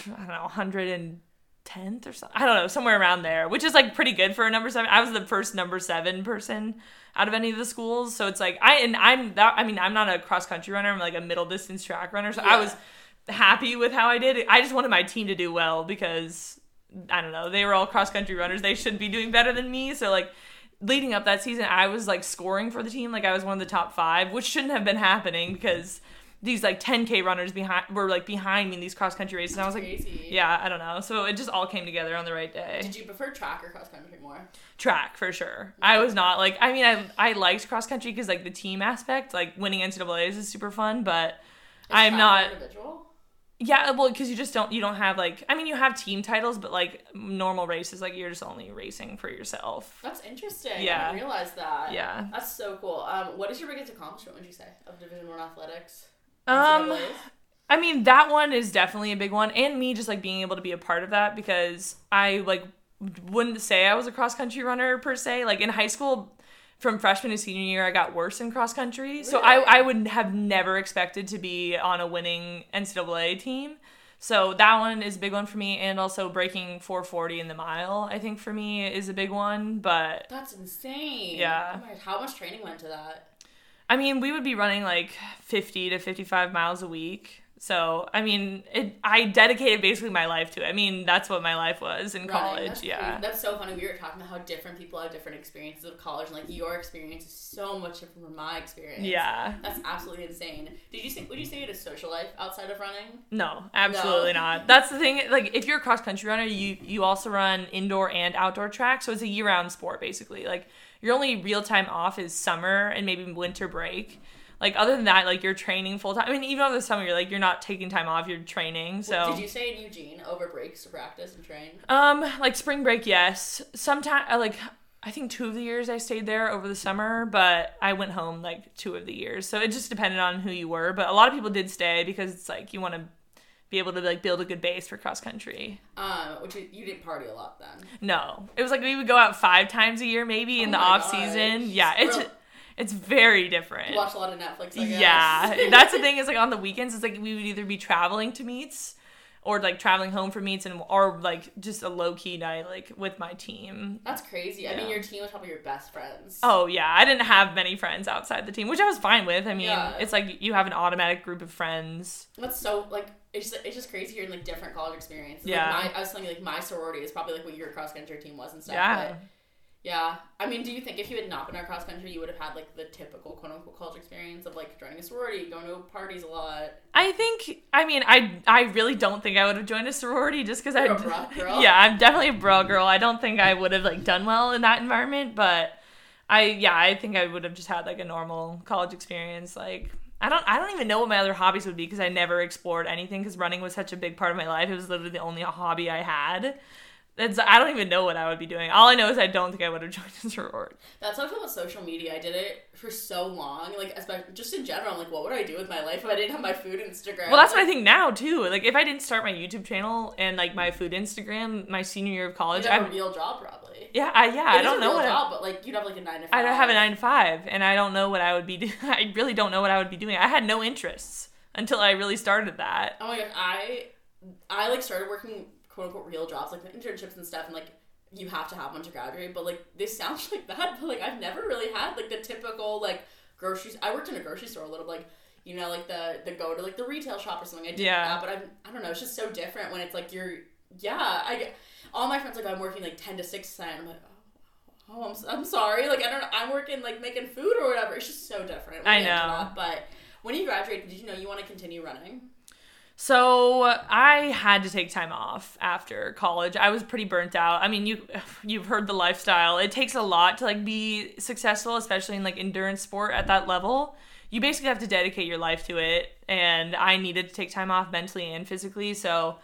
I don't know, hundred and 10th or something. I don't know, somewhere around there, which is like pretty good for a number seven. I was the first number seven person out of any of the schools. So it's like, I, and I'm that, I mean, I'm not a cross country runner. I'm like a middle distance track runner. So I was happy with how I did. I just wanted my team to do well because I don't know, they were all cross country runners. They should be doing better than me. So like leading up that season, I was like scoring for the team. Like I was one of the top five, which shouldn't have been happening because these like 10k runners behind were like behind me in these cross country races. And I was like, Crazy. yeah, I don't know. So it just all came together on the right day. Did you prefer track or cross country more? Track for sure. I was not like I mean I I liked cross country because like the team aspect, like winning NCAA's is super fun, but Is I'm not. individual. Yeah, well, because you just don't you don't have like I mean you have team titles, but like normal races, like you're just only racing for yourself. That's interesting. Yeah. I didn't realize that. Yeah. That's so cool. Um, what is your biggest accomplishment? Would you say of Division One athletics? Um, I mean that one is definitely a big one, and me just like being able to be a part of that because I like wouldn't say I was a cross country runner per se. Like in high school, from freshman to senior year, I got worse in cross country. So I, I would have never expected to be on a winning NCAA team. So that one is a big one for me, and also breaking 440 in the mile. I think for me is a big one, but That's insane. Yeah. Oh how much training went to that? I mean, we would be running like 50 to 55 miles a week. So, I mean, it, I dedicated basically my life to it. I mean, that's what my life was in Running. college. That's yeah. crazy. That's so funny. We were talking about how different people have different experiences of college, and like your experience is so much different from my experience. Yeah. That's absolutely insane. Did you say? Would you say you had a social life outside of running? No, absolutely No. not. That's the thing. Like, if you're a cross country runner, you you also run indoor and outdoor track, so it's a year round sport basically. Like, your only real time off is summer and maybe winter break. Like, other than that, like you're training full time. I mean, even over the summer, you're like you're not taking time off. You're training. So Did you stay in Eugene over breaks to practice and train? Um, like spring break, yes. Sometimes, like I think two of the years I stayed there over the summer, but I went home like two of the years. So it just depended on who you were. But a lot of people did stay because it's like you want to be able to like build a good base for cross country. Um, which you, you didn't party a lot then. No, it was like we would go out five times a year maybe in Oh the off gosh. season. Yeah, it's Real- it's very different. You watch a lot of Netflix. I guess. Yeah, that's the thing is like on the weekends, it's like we would either be traveling to meets or like traveling home for meets and or like just a low key night like with my team. That's crazy. I mean, your team was probably your best friends. Oh yeah, I didn't have many friends outside the team, which I was fine with. I mean, Yeah. it's like you have an automatic group of friends. That's so like it's just, it's just crazy hearing like different college experiences. Yeah. Like, my, I was thinking like my sorority is probably like what your cross country team was and stuff. Yeah. But yeah. I mean, do you think if you had not been our cross country, you would have had like the typical quote unquote college experience of like joining a sorority, going to parties a lot? I think I mean I I really don't think I would have joined a sorority just because I bra girl? yeah I'm definitely a bro girl. I don't think I would have like done well in that environment, but I yeah I think I would have just had like a normal college experience. Like I don't I don't even know what my other hobbies would be because I never explored anything because running was such a big part of my life. It was literally the only hobby I had. It's, I don't even know what I would be doing. All I know is I don't think I would have joined a sorority. That's how I feel about social media. I did it for so long, like especially just in general. I'm like, what would I do with my life if I didn't have my food Instagram? Well, that's what I think now too. Like if I didn't start my YouTube channel and like my food Instagram my senior year of college, You'd have a I real job probably. yeah, I yeah, I don't a know real what I, job, but like you'd have like a nine to five. I don't have a nine to five, and I don't know what I would be. Do- I really don't know what I would be doing. I had no interests until I really started that. Oh my god, I I like started working quote unquote real jobs like internships and stuff, and like you have to have one to graduate. But like this sounds like that, but like I've never really had like the typical like groceries. I worked in a grocery store a little like. You know, like the the go to like the retail shop or something. I did Yeah. that, but I I don't know. It's just so different when it's like you're yeah. I get all my friends like I'm working like ten to six tonight. I'm like oh, oh I'm, I'm sorry. Like I don't know. I'm working like making food or whatever. It's just so different. I know. that. But when you graduated, did you know you want to continue running? So I had to take time off after college. I was pretty burnt out. I mean, you you've heard the lifestyle. It takes a lot to like be successful, especially in like endurance sport at that level. You basically have to dedicate your life to it, and I needed to take time off mentally and physically. So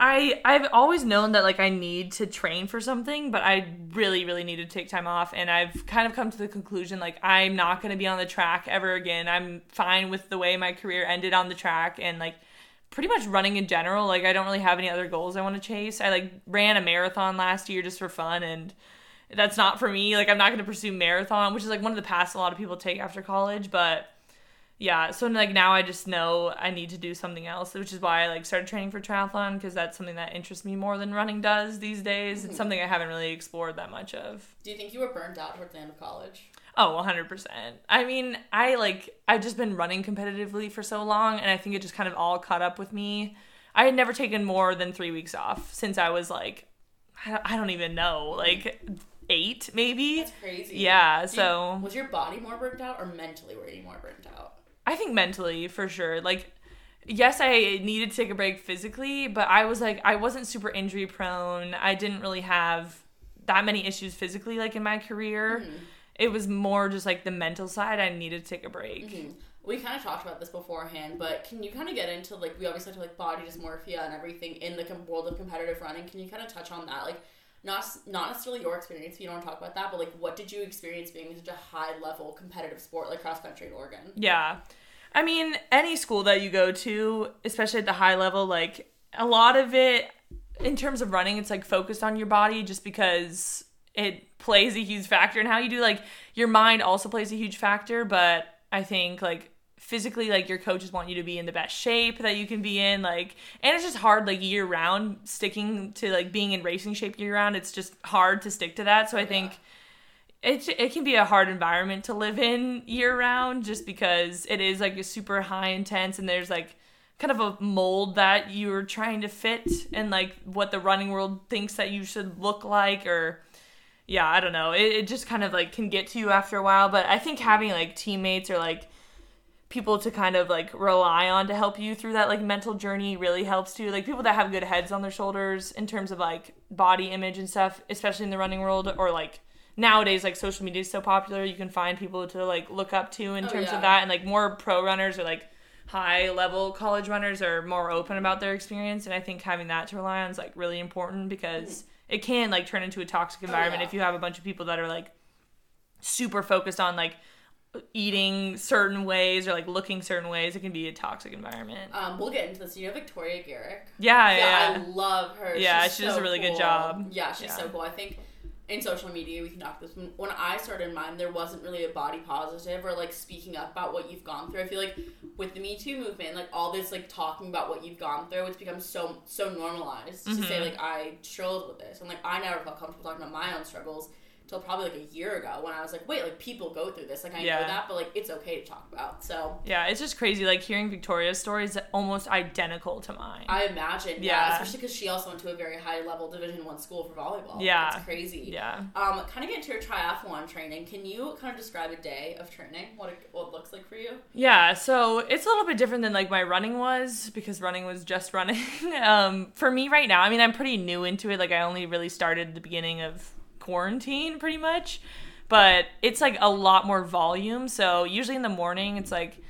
I I've always known that like I need to train for something, but I really really need to take time off and I've kind of come to the conclusion like I'm not going to be on the track ever again. I'm fine with the way my career ended on the track and like pretty much running in general. Like I don't really have any other goals I want to chase. I like ran a marathon last year just for fun and that's not for me. Like I'm not going to pursue marathon, which is like one of the paths a lot of people take after college, but yeah, so like now I just know I need to do something else, which is why I like started training for triathlon because that's something that interests me more than running does these days. It's mm-hmm. something I haven't really explored that much of. Do you think you were burned out towards the end of college? Oh, 100%. I mean, I like I've just been running competitively for so long and I think it just kind of all caught up with me. I had never taken more than 3 weeks off since I was like I don't even know, like 8 maybe. That's crazy. Yeah, so was your body more burnt out or mentally were you more burnt out? I think mentally for sure. Like, yes, I needed to take a break physically, but I was like, I wasn't super injury prone. I didn't really have that many issues physically, like in my career. Mm-hmm. It was more just like the mental side. I needed to take a break. Mhm. We kind of talked about this beforehand, but can you kind of get into like we obviously talked like body dysmorphia and everything in the world of competitive running? Can you kind of touch on that? Like, not not necessarily your experience. If you don't want to talk about that, but like, what did you experience being in such a high level competitive sport like cross country in Oregon? Yeah. I mean, any school that you go to, especially at the high level, like a lot of it in terms of running, it's like focused on your body just because it plays a huge factor in how you do. Like your mind also plays a huge factor, but I think like physically like your coaches want you to be in the best shape that you can be in like and it's just hard like year round sticking to like being in racing shape year round it's just hard to stick to that so i think it, it can be a hard environment to live in year round just because it is like a super high intense and there's like kind of a mold that you're trying to fit and like what the running world thinks that you should look like or yeah i don't know it, it just kind of like can get to you after a while but i think having like teammates or like people to kind of like rely on to help you through that like mental journey really helps too like people that have good heads on their shoulders in terms of like body image and stuff especially in the running world or like nowadays like social media is so popular you can find people to like look up to in Oh, terms yeah. of that and like more pro runners or like high level college runners are more open about their experience and i think having that to rely on is like really important because it can like turn into a toxic environment Mm. Oh, yeah. if you have a bunch of people that are like super focused on like eating certain ways or like looking certain ways it can be a toxic environment Um, we'll get into this. You know Victoria Garrick. yeah Yeah, yeah, I love her. Yeah, She's she does so a really good job. Yeah, she's Yeah. so cool. I think in social media we can talk this. When, when I started mine, there wasn't really a body positive or like speaking up about what you've gone through. I feel like with the Me Too movement, like all this like talking about what you've gone through, it's become so so normalized to say Mhm. like I struggled with this, and like I never felt comfortable talking about my own struggles. Till probably like a year ago when I was like, wait, like people go through this. Like I Yeah. know that, but like it's okay to talk about. So yeah it's just crazy like hearing victoria's story is almost identical to mine I imagine, yeah, Yeah. especially because she also went to a very high level Division One school for volleyball. Yeah. it's crazy. yeah Um, kind of get into your triathlon training. Can you kind of describe a day of training? What it, what it looks like for you? Yeah, so it's a little bit different than like my running was because running was just running. um, for me right now, I mean, I'm pretty new into it. Like I only really started the beginning of quarantine, pretty much. But it's like a lot more volume. So usually in the morning, it's like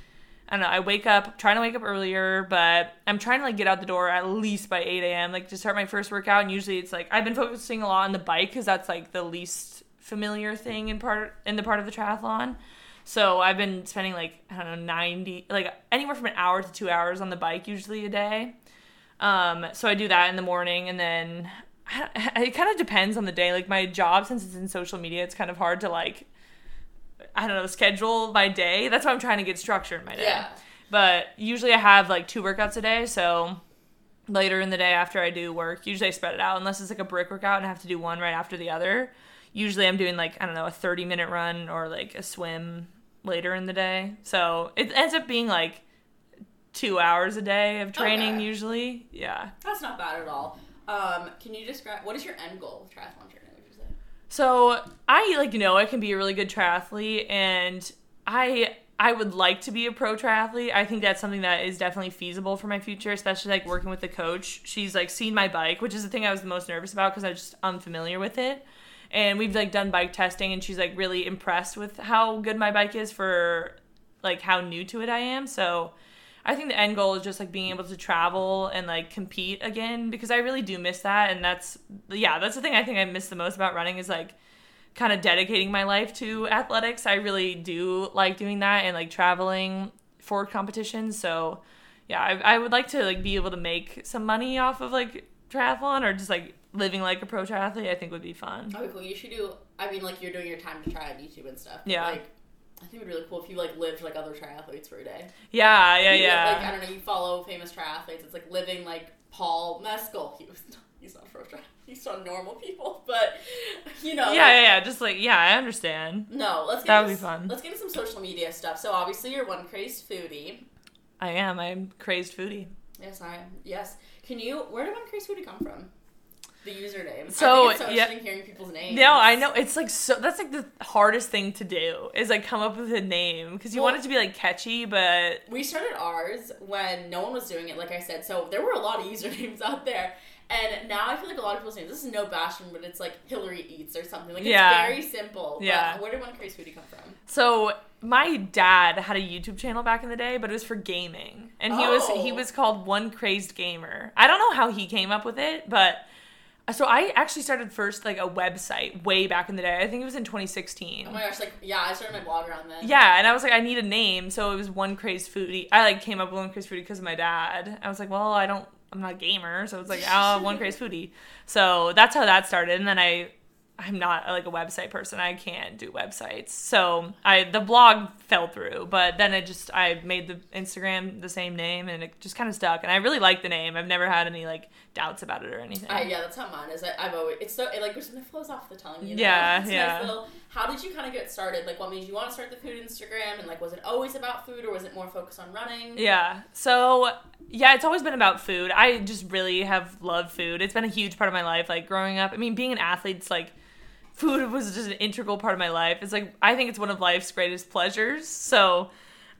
I don't know. I wake up, trying to wake up earlier, but I'm trying to like get out the door at least by 8 a.m. Like to start my first workout. And usually it's like I've been focusing a lot on the bike because that's like the least familiar thing in part in the part of the triathlon. So I've been spending like I don't know 90 like anywhere from an hour to 2 hours on the bike usually a day. Um so I do that in the morning and then it kind of depends on the day. Like my job since it's in social media, it's kind of hard to like I don't know, schedule my day. That's why I'm trying to get structure in my day. Yeah. But usually I have like two workouts a day, so later in the day after I do work, usually I spread it out unless it's like a brick workout and I have to do one right after the other. Usually I'm doing like, I don't know, a 30 minute run or like a swim later in the day. So it ends up being like two hours a day of oh, training Okay. usually. Yeah. That's not bad at all. Um, can you describe what is your end goal with triathlon training? Would you say? So I like know I can be a really good triathlete and I I would like to be a pro triathlete. I think that's something that is definitely feasible for my future, especially like working with the coach. She's like seen my bike, which is the thing I was the most nervous about because I was just unfamiliar with it. And we've like done bike testing and she's like really impressed with how good my bike is for like how new to it I am. So I think the end goal is just like being able to travel and like compete again because I really do miss that and that's yeah, that's the thing I think I miss the most about running is like kind of dedicating my life to athletics. I really do like doing that and like traveling for competitions. So yeah, I, I would like to like be able to make some money off of like triathlon or just like living like a pro triathlete. I think would be fun. Oh, cool. You should do. I mean, like you're doing your time to try on YouTube and stuff. Yeah. Like I think it'd be really cool if you like lived like other triathletes for a day. Yeah, yeah, You, yeah. Like I don't know, you follow famous triathletes. It's like living like Paul Mescal. He was he's not pro triathlete. He's on normal people, but you know. yeah, yeah, yeah. Just like, yeah, I understand. No, let's get That would be fun. Let's get into some social media stuff. So obviously you're one crazed foodie. I am. I'm crazed foodie. Yes, I am. Yes. Can you? Where did one crazed foodie come from? The username. So, I think it's so yeah. hearing people's names. No, I know it's like so. That's like the hardest thing to do is like come up with a name because you Well- want it to be like catchy, but We started ours when no one was doing it, like I said. So there were a lot of usernames out there. And now I feel like a lot of people's names. This is no bashing, but it's like Hillary Eats or something. Like it's Yeah. very simple. But Yeah. Where did one crazy foodie come from? So my dad had a YouTube channel back in the day, but it was for gaming, and he was he Oh. was called One Crazed Gamer. I don't know how he came up with it, but so I actually started first like a website way back in the day. I think it was in 2016. Oh my gosh! Like yeah, I started my blog around then. Yeah, and I was like, I need a name, so it was One Crazed Foodie. I like came up with One Crazed Foodie because of my dad. I was like, well, I don't, I'm not a gamer, so it's like, oh, One Crazed Foodie. So that's how that started, and then I, I'm not like a website person. I can't do websites, so I the blog fell through, but then it just I made the Instagram the same name, and it just kind of stuck. And I really like the name. I've never had any like doubts about it or anything. I, yeah, that's how mine is. I, I've always it's so it like it flows off the tongue. You know? Yeah, It's yeah. Nice little, how did you kind of get started? Like, what made you want to start the food Instagram? And like, was it always about food, or was it more focused on running? Yeah. So, yeah, it's always been about food. I just really have loved food. It's been a huge part of my life. Like growing up, I mean, being an athlete, it's like food was just an integral part of my life. It's like I think it's one of life's greatest pleasures. So,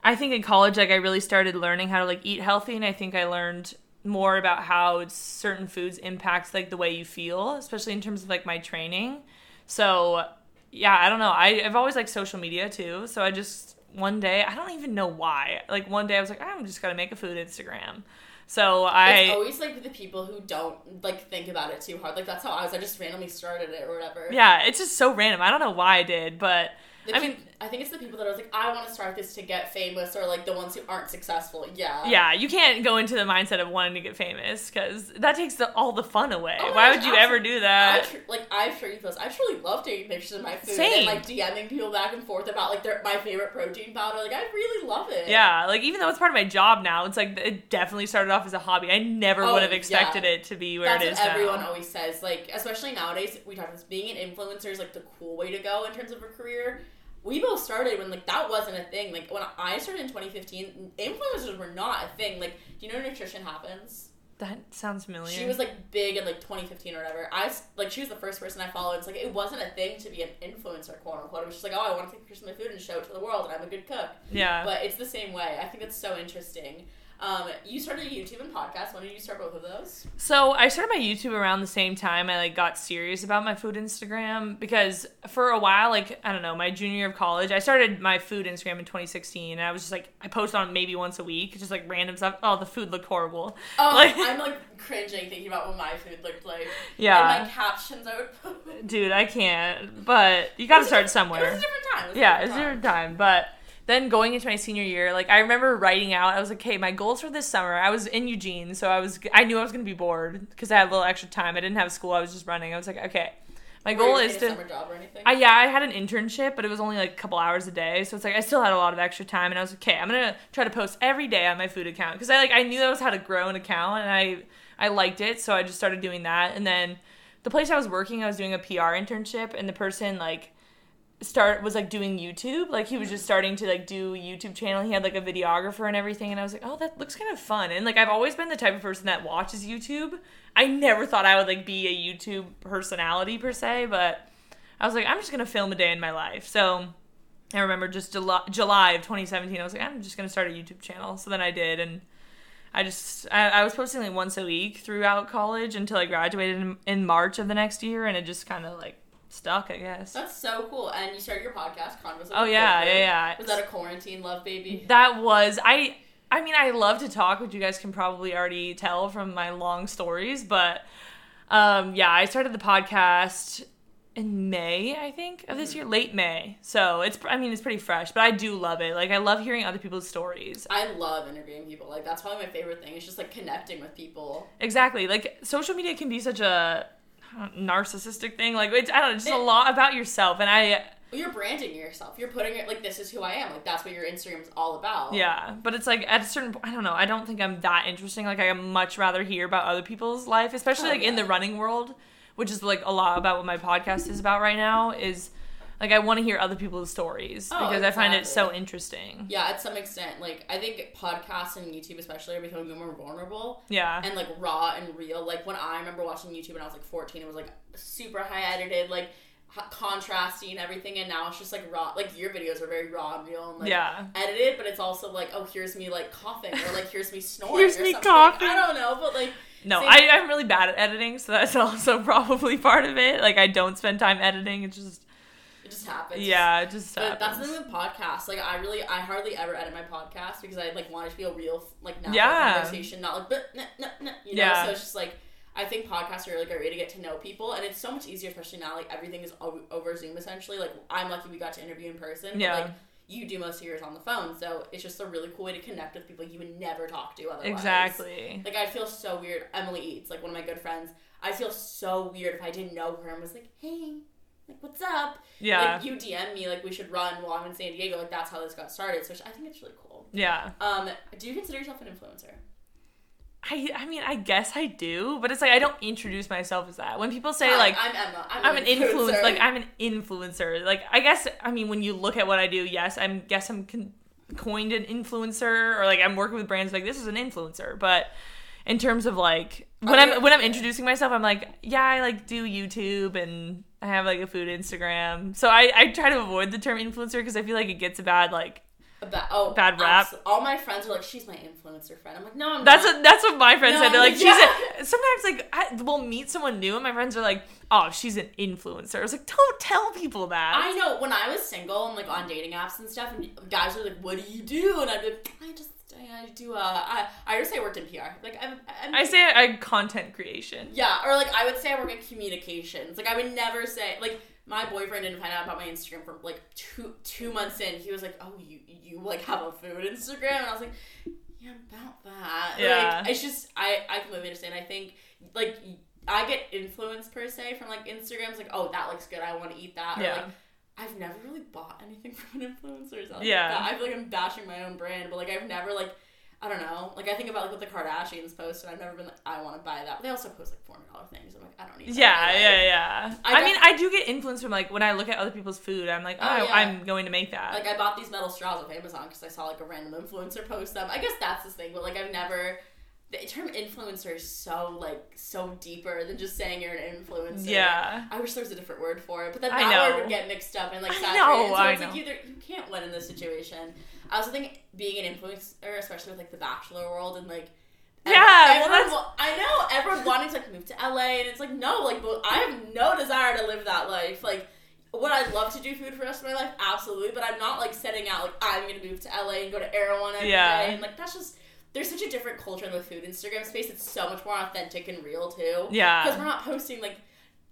I think in college, like I really started learning how to like eat healthy, and I think I learned more about how certain foods impacts like the way you feel, especially in terms of like my training. So, yeah, I don't know. I, I've always liked social media too. So I just one day, I don't even know why. Like one day, I was like, I'm just gonna make a food Instagram. So It's I always like the people who don't like think about it too hard. Like that's how I was. I just randomly started it or whatever. yeah, it's just so random. I don't know why I did, but The I peop- mean- I think it's the people that are like, I want to start this to get famous, or like the ones who aren't successful. Yeah. yeah, you can't go into the mindset of wanting to get famous because that takes the, all the fun away. Oh why gosh, would you ever absolutely. do I that? tr- like I've sure you post. I truly love taking pictures of my food Same. and like DMing people back and forth about like their my favorite protein powder. Like I really love it. Yeah, like even though it's part of my job now, it's like it definitely started off as a hobby. I never Oh, would have expected yeah. it to be where That's it what is everyone now. always says. Like, especially nowadays, we talk about this being an influencer is like the cool way to go in terms of a career. We both started when like that wasn't a thing. Like when I started in 2015, influencers were not a thing. Like, do you know Nutrition Happens? That sounds familiar. She was like big in like 2015 or whatever. I like she was the first person I followed. It's like it wasn't a thing to be an influencer, quote unquote. It was just like, oh, I want to take pictures of my food and show it to the world, and I'm a good cook. yeah. But it's the same way. I think that's so interesting. Um, you started a YouTube and podcast. When did you start both of those? So I started my YouTube around the same time I like got serious about my food Instagram because for a while, like I don't know, my junior year of college, I started my food Instagram in 2016, and I was just like I post on maybe once a week, just like random stuff. Oh, the food looked horrible. Oh, Like- I'm like cringing thinking about what my food looked like. Yeah. And my captions I would put. Dude, I can't. But you got to start somewhere. It was a different time. It yeah, it's a different time. But then going into my senior year, like I remember writing out, I was like, "Okay, my goals for this summer." I was in Eugene, so I was, I knew I was gonna be bored because I had a little extra time. I didn't have school. I was just running. I was like, "Okay, my goal is to." a summer job or anything. I, yeah, I had an internship, but it was only like a couple hours a day, so it's like I still had a lot of extra time, and I was like, okay, I'm gonna try to post every day on my food account because I like I knew that was how to grow an account, and I I liked it, so I just started doing that, and then the place I was working, I was doing a PR internship, and the person like start was like doing YouTube, like he was just starting to like do YouTube channel. He had like a videographer and everything, and I was like, oh, that looks kind of fun, and like I've always been the type of person that watches YouTube. I never thought I would like be a YouTube personality per se, but I was like, I'm just gonna film a day in my life. So I remember just July, July of 2017, I was like, I'm just gonna start a YouTube channel. So then I did, and I just I, I was posting like once a week throughout college until I graduated in, in March of the next year, and it just kind of like stuck, I guess. That's so cool. And you started your podcast, Convos. Oh yeah, yeah, yeah. Was that a quarantine love baby? That was I. I mean, I love to talk, which you guys can probably already tell from my long stories. But um, yeah, I started the podcast in May, I think, of this year, late May. So it's, I mean, it's pretty fresh, but I do love it. Like, I love hearing other people's stories. I love interviewing people. Like that's probably my favorite thing. It's just like connecting with people. Exactly. Like, social media can be such a I don't know, narcissistic thing. Like, it's, I don't know, just a lot about yourself. And I, you're branding yourself. You're putting it like this is who I am. Like that's what your Instagram is all about. Yeah, but it's like at a certain point, I don't know. I don't think I'm that interesting. Like I much rather hear about other people's life, especially Oh, like in the running world, which is like a lot about what my podcast is about right now. Is like I want to hear other people's stories Oh, because I find it so interesting. Yeah, at some extent, like I think podcasts and YouTube especially are becoming more vulnerable Yeah, and like raw and real. Like when I remember watching YouTube when I was like 14, it was like super high edited, like contrasting and everything, and now it's just like raw. Like your videos are very raw and real and like yeah, edited, but it's also like oh here's me like coughing or like here's me snoring. Here's or me something. coughing. I don't know, but like no, I, I'm really bad at editing, so that's also probably part of it. Like I don't spend time editing. It's just it just happens. yeah, it just But that's the happens. thing with podcasts. Like I really, I hardly ever edit my podcast because I like want it to be a real, like natural Yeah. conversation, not like but nah, nah, you know. Yeah. So it's just like I think podcasts are like a way to get to know people, and it's so much easier, especially now. Like everything is over Zoom essentially. Like I'm lucky we got to interview in person. But, Yeah. like you do most of yours on the phone, so it's just a really cool way to connect with people you would never talk to otherwise. Exactly. Like I feel so weird. Emily Eats, like one of my good friends. I feel so weird if I didn't know her and was like, hey. Like what's up? Yeah. Like you DM me like we should run while I'm in San Diego. Like that's how this got started. So I think it's really cool. yeah. Um, do you consider yourself an influencer? I I mean I guess I do, but it's like I don't introduce myself as that. When people say like I'm Emma. I'm, I'm an influence influencer. like I'm an influencer. Like I guess I mean when you look at what I do, yes, I'm guess I'm con- coined an influencer or like I'm working with brands like this is an influencer, but in terms of like when I'm when I'm introducing myself, I'm like, yeah, I like do YouTube and I have like a food Instagram. So I I try to avoid the term influencer because I feel like it gets a bad like Ba- oh, Bad rap. All my friends are like, she's my influencer friend. I'm like, no, I'm That's not. what that's what my friends No, said. They're like, she's a, sometimes like I, we'll meet someone new and my friends are like, oh, she's an influencer. I was like, don't tell people that. I know when I was single and like on dating apps and stuff, and guys are like, "What do you do?" And I'd be, like, I just, I do. Uh, I, I just say I worked in PR. Like I'm, I'm I say I content creation. Yeah, or like I would say I work in communications. Like I would never say like my boyfriend didn't find out about my Instagram for like two two months in. He was like, "Oh, you you like have a food Instagram?" And I was like, "Yeah, about that." Yeah. like, it's just I I completely understand. I think like I get influenced per se from like Instagrams. Like, oh, that looks good. I want to eat that. Or, Yeah. like, I've never really bought anything from an influencer. Yeah. I feel like I'm bashing my own brand, but like I've never like I don't know. Like I think about like what the Kardashians post, and I've never been like I want to buy that. But they also post like four hundred dollar things. I'm like I don't need. Yeah, life. yeah, yeah. I I, mean, I do get influence from like when I look at other people's food. I'm like, oh, Oh, yeah. I'm going to make that. Like I bought these metal straws off Amazon because I saw like a random influencer post them. I guess that's the thing, but like I've never. The term influencer is so like so deeper than just saying you're an influencer. yeah, I wish there was a different word for it, but then I that know. word would get mixed up and like I saturated. know, so I it's know. like either you can't win in this situation. I also think being an influencer, especially with like the bachelor world and like Yeah, ev- well, that's- I know everyone wanting to like move to LA, and it's like no, like but I have no desire to live that life. Like, would I love to do food for the rest of my life? Absolutely, but I'm not like setting out like I'm gonna move to LA and go to Erewhon every day, Yeah. and like that's just. There's such a different culture in the food Instagram space. It's so much more authentic and real too. Yeah. Because we're not posting like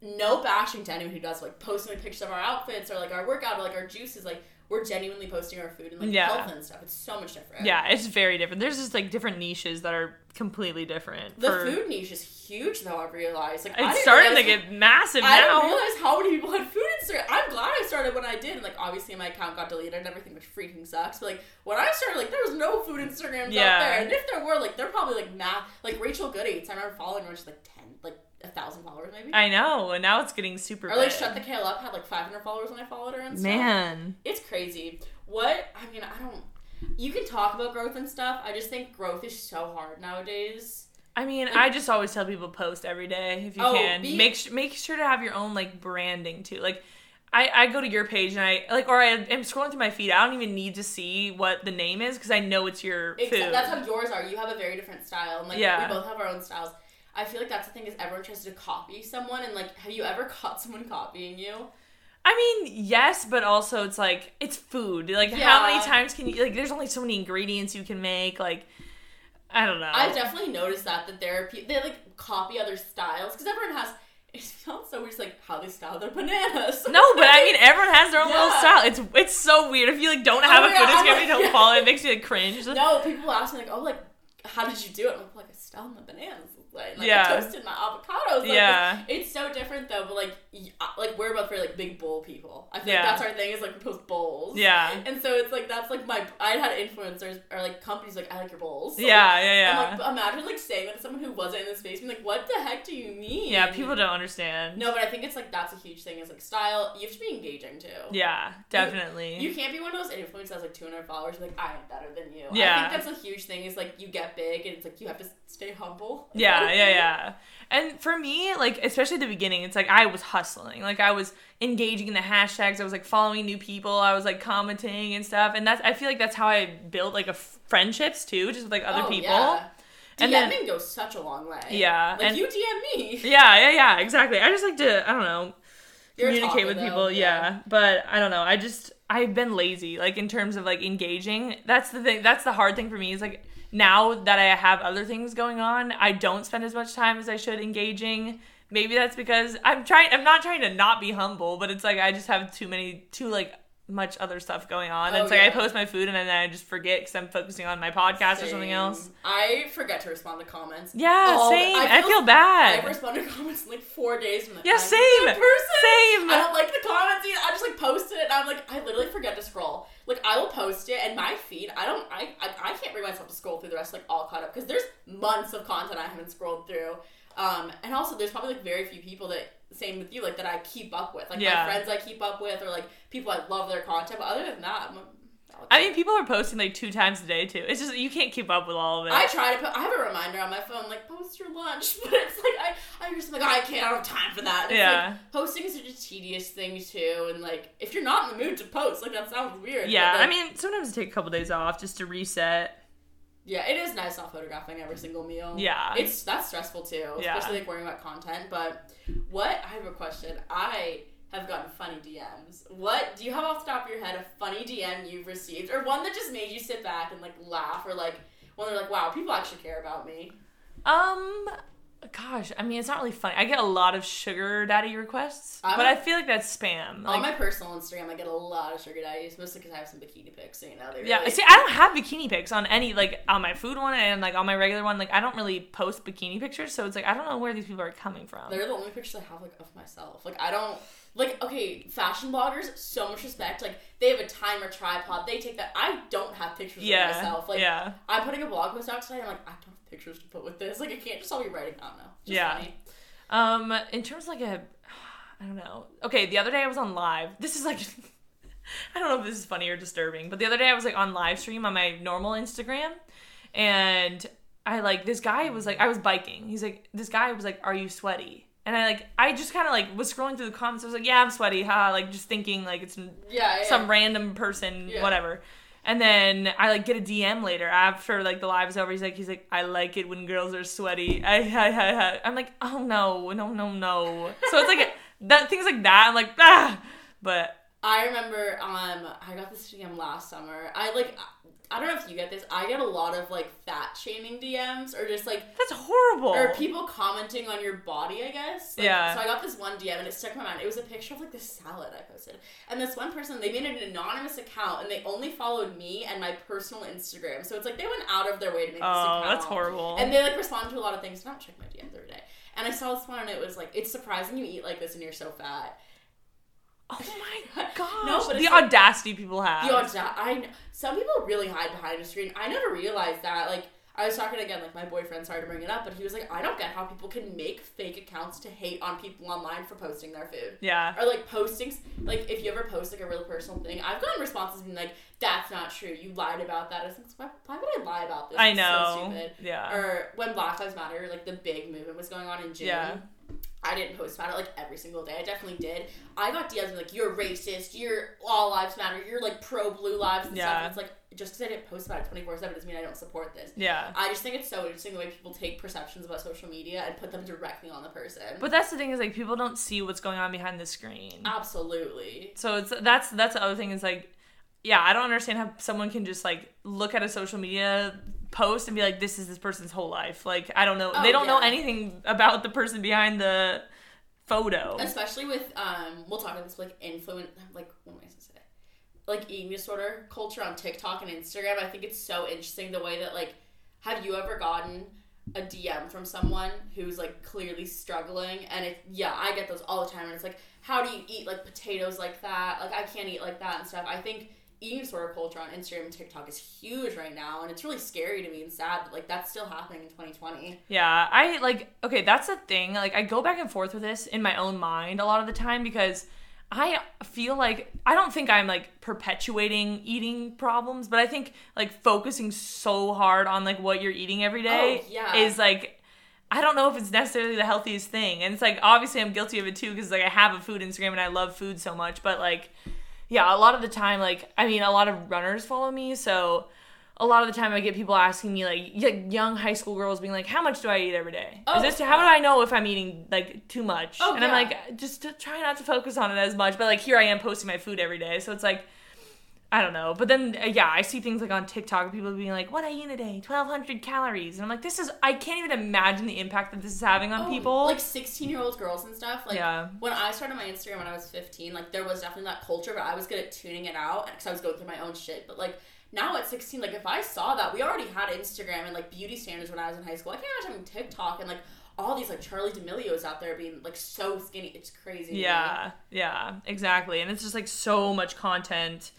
no bashing to anyone who does like posting like pictures of our outfits or like our workout or like our juices. Like we're genuinely posting our food and like Yeah. health and stuff. It's so much different. yeah. It's very different. There's just like different niches that are completely different. The for- food niche is huge though. I've realized. Like It's starting to get massive I now. I didn't realize how many people had food Instagram. I'm glad I started when I did. And like obviously my account got deleted and everything, which freaking sucks. But like when I started, like there was no food Instagrams Yeah. out there, and if there were, like they're probably like math. Like Rachel Good Eats. I remember following her. She's like ten, like a thousand followers maybe. I know, and now it's getting super. or like big. Shut the Kale Up had like 500 followers when I followed her and stuff. Man, It's crazy. What I mean, I don't. You can talk about growth and stuff. I just think growth is so hard nowadays. I mean, I just always tell people post every day if you Oh, can. be- make sh- make sure to have your own like branding too. Like, I I go to your page and I like, or I am scrolling through my feed. I don't even need to see what the name is because I know it's your food. That's how yours are. You have a very different style, and like Yeah. we both have our own styles. I feel like that's the thing is everyone tries to copy someone, and like, have you ever caught someone copying you? I mean, yes, but also it's like it's food. Like, how many times can you like? There's only so many ingredients you can make. Like, I don't know. I've definitely noticed that that there are people they like copy other styles because everyone has. It sounds so weird, it's like how they style their bananas. no, but I mean, everyone has their own little style. It's it's so weird if you like don't have Oh a food God, I'm like- you don't yeah. follow. It makes me like cringe. no, people ask me like, oh, like how did you do it? I'm like, oh, I style my bananas. Like Yeah. I toasted my avocados. Like, Yeah. It's so different though, but like, uh, like we're both very like big bowl people. I think Yeah. like that's our thing is like we post bowls. Yeah. And so it's like that's like my I had influencers or like companies like I like your bowls. Yeah, yeah, yeah. I'm like, imagine like saying that to someone who wasn't in the space, being like, "What the heck do you mean?" yeah, people don't understand. No, but I think it's like that's a huge thing. Is like style. You have to be engaging too. Yeah, definitely. You can't be one of those influencers that has like 200 followers like I am better than you. Yeah. I think that's a huge thing. Is like you get big and it's like you have to stay humble. Yeah, yeah, yeah. And for me, like especially at the beginning, it's like I was hustling. Like I was engaging in the hashtags. I was like following new people. I was like commenting and stuff. And that's I feel like that's how I built like a f- friendships too, just with like other Oh, people. Yeah. And DMing then- goes such a long way. Yeah, Like and- you DM me. Yeah, yeah, yeah, exactly. I just like to I don't know You're communicate with though, people. Yeah. but I don't know. I just I've been lazy like in terms of like engaging. That's the thing. That's the hard thing for me is like now that I have other things going on, I don't spend as much time as I should engaging. Maybe that's because I'm trying. I'm not trying to not be humble, but it's like I just have too many, too like much other stuff going on. Oh, it's like I post my food and then I just forget because I'm focusing on my podcast or something else. I forget to respond to comments. Yeah, all the- same. I feel, bad. I respond to comments in like four days from the Yeah, same. person. Same. I don't like the comments. either. I just like post it, and I'm like, I literally forget to scroll. Like I will post it, and my feed, I don't, I, I, I can't bring myself to scroll through the rest like all caught up because there's months of content I haven't scrolled through. Um, and also there's probably like very few people that same with you like that I keep up with, like Yeah. my friends I keep up with, or like people I love their content. But other than that, I'm, I mean, people are posting like two times a day too. It's just you can't keep up with all of it. I try to put. I have a reminder on my phone, like post your lunch, but it's like I, I just like I can't. I don't have time for that. And Yeah. like, posting is such a tedious thing too, and like if you're not in the mood to post, like that sounds weird. yeah, but, I mean, sometimes I take a couple days off just to reset. Yeah, it is nice not photographing every single meal. Yeah. it's that's stressful too, Yeah. especially like worrying about content. But what I have a question. I have gotten funny DMs. What do you have off the top of your head a funny DM you've received, or one that just made you sit back and like laugh, or like one they're like, wow, people actually care about me. Um, gosh, I mean, it's not really funny. I get a lot of sugar daddy requests, I'm but a- I feel like that's spam. on Like, my personal Instagram, I get a lot of sugar daddies, mostly because I have some bikini pics, so you know they're yeah, really- see, I don't have bikini pics on any like on my food one and like on my regular one. Like, I don't really post bikini pictures, so it's like I don't know where these people are coming from. They're the only pictures I have like of myself. Like I don't like okay, fashion bloggers, so much respect. Like they have a timer tripod, they take that. I don't have pictures yeah, of myself. Like yeah, I'm putting a blog post out today. I'm like I don't pictures to put with this. Like I can't just all be writing. I don't know. Just Yeah. funny. Um, in terms of like a, I don't know. Okay, the other day I was on live. This is like, I don't know if this is funny or disturbing, but the other day I was like on live stream on my normal Instagram, and I like this guy was like I was biking. He's like this guy was like, "Are you sweaty?" And I like I just kind of like was scrolling through the comments. I was like, "Yeah, I'm sweaty." Ha, like just thinking like it's Yeah, yeah. some random person, Yeah. whatever. And then I like get a DM later after like the live is over. He's like, he's like, I like it when girls are sweaty. I, I, I. I'm like, oh no, no, no, no. So it's like that things like that. I'm like, ah. But I remember um I got this DM last summer. I like I don't know if you get this. I get a lot of like fat shaming DMs or just like that's horrible. or people commenting on your body, I guess. Like, Yeah. So I got this one DM and it stuck in my mind. It was a picture of like this salad I posted, and this one person they made an anonymous account and they only followed me and my personal Instagram. So it's like they went out of their way to make this oh, account. that's horrible. And they like respond to a lot of things. Don't check my DMs every day. And I saw this one and it was like, it's surprising you eat like this and you're so fat. Oh my gosh. No, but the like- audacity people have. The audacity. I some people really hide behind a screen. I never realized that. Like I was talking again, like my boyfriend. Sorry to bring it up, but he was like, I don't get how people can make fake accounts to hate on people online for posting their food. yeah. Or like postings, like if you ever post like a real personal thing, I've gotten responses being like, "That's not true. You lied about that." I was like, why, why would I lie about this? I It's so know. stupid. yeah. Or when Black Lives Matter, like the big movement was going on in June. Yeah. I didn't post about it like every single day. I definitely did. I got DMs like, "You're racist. You're all lives matter. You're like pro blue lives and stuff." And it's like just because I didn't post about it twenty four seven doesn't mean I don't support this. yeah. I just think it's so interesting the way people take perceptions about social media and put them directly on the person. But that's the thing is like people don't see what's going on behind the screen. absolutely. So it's that's that's the other thing is like, yeah, I don't understand how someone can just like look at a social media post and be like, this is this person's whole life. Like I don't know, Oh, they don't know anything about the person behind the photo. especially with um we'll talk about this like influence like what am I supposed to say like eating disorder culture on TikTok and Instagram I think it's so interesting the way that like have you ever gotten a DM from someone who's like clearly struggling, and it yeah, I get those all the time, and it's like, how do you eat like potatoes like that? Like I can't eat like that and stuff. I think eating disorder culture on Instagram and TikTok is huge right now, and it's really scary to me and sad that like that's still happening in 2020. Yeah, I like okay, that's the thing. Like I go back and forth with this in my own mind a lot of the time because I feel like I don't think I'm like perpetuating eating problems, but I think like focusing so hard on like what you're eating every day Oh, yeah. is like I don't know if it's necessarily the healthiest thing. And it's like obviously I'm guilty of it too because like I have a food Instagram and I love food so much, but like yeah, a lot of the time like I mean a lot of runners follow me, so a lot of the time I get people asking me like young high school girls being like, "How much do I eat every day? Oh, Is this how oh. do I know if I'm eating like too much?" Oh, and I'm like, just try not to focus on it as much. But like here I am posting my food every day, so it's like I don't know. But then uh, yeah, I see things like on TikTok, people being like, "What I eat in a day? Twelve hundred calories," and I'm like, "This is I can't even imagine the impact that this is having on Oh, people." like 16 year old girls and stuff. Like Yeah. when I started my Instagram when I was 15, like there was definitely that culture, but I was good at tuning it out because I was going through my own shit. But like now at 16, like if I saw that, we already had Instagram and like beauty standards when I was in high school. I can't imagine having TikTok and like all these like Charli D'Amelio's out there being like so skinny. It's crazy. Yeah, yeah, exactly. And it's just like so much content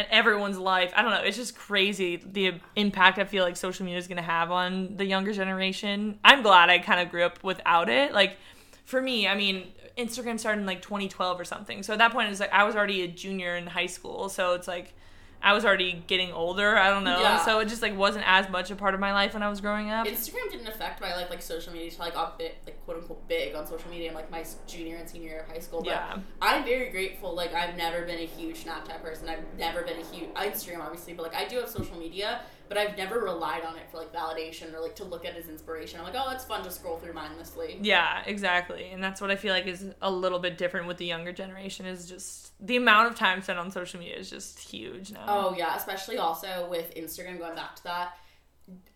and everyone's life. I don't know. It's just crazy the impact I feel like social media is going to have on the younger generation. I'm glad I kind of grew up without it. Like for me, I mean, Instagram started in like 2012 or something. So at that point, it was like I was already a junior in high school. So it's like I was already getting older. I don't know. Yeah. So it just like wasn't as much a part of my life when I was growing up. Instagram didn't affect my like like social media until I got bit like quote unquote big on social media in like my junior and senior year of high school. But Yeah. I'm very grateful. Like I've never been a huge Snapchat person. I've never been a huge Instagram obviously, but like I do have social media, but I've never relied on it for like validation or like to look at as inspiration. I'm like, oh, that's fun to scroll through mindlessly. Yeah, exactly. And that's what I feel like is a little bit different with the younger generation is just the amount of time spent on social media is just huge now. Oh yeah, especially also with Instagram. Going back to that,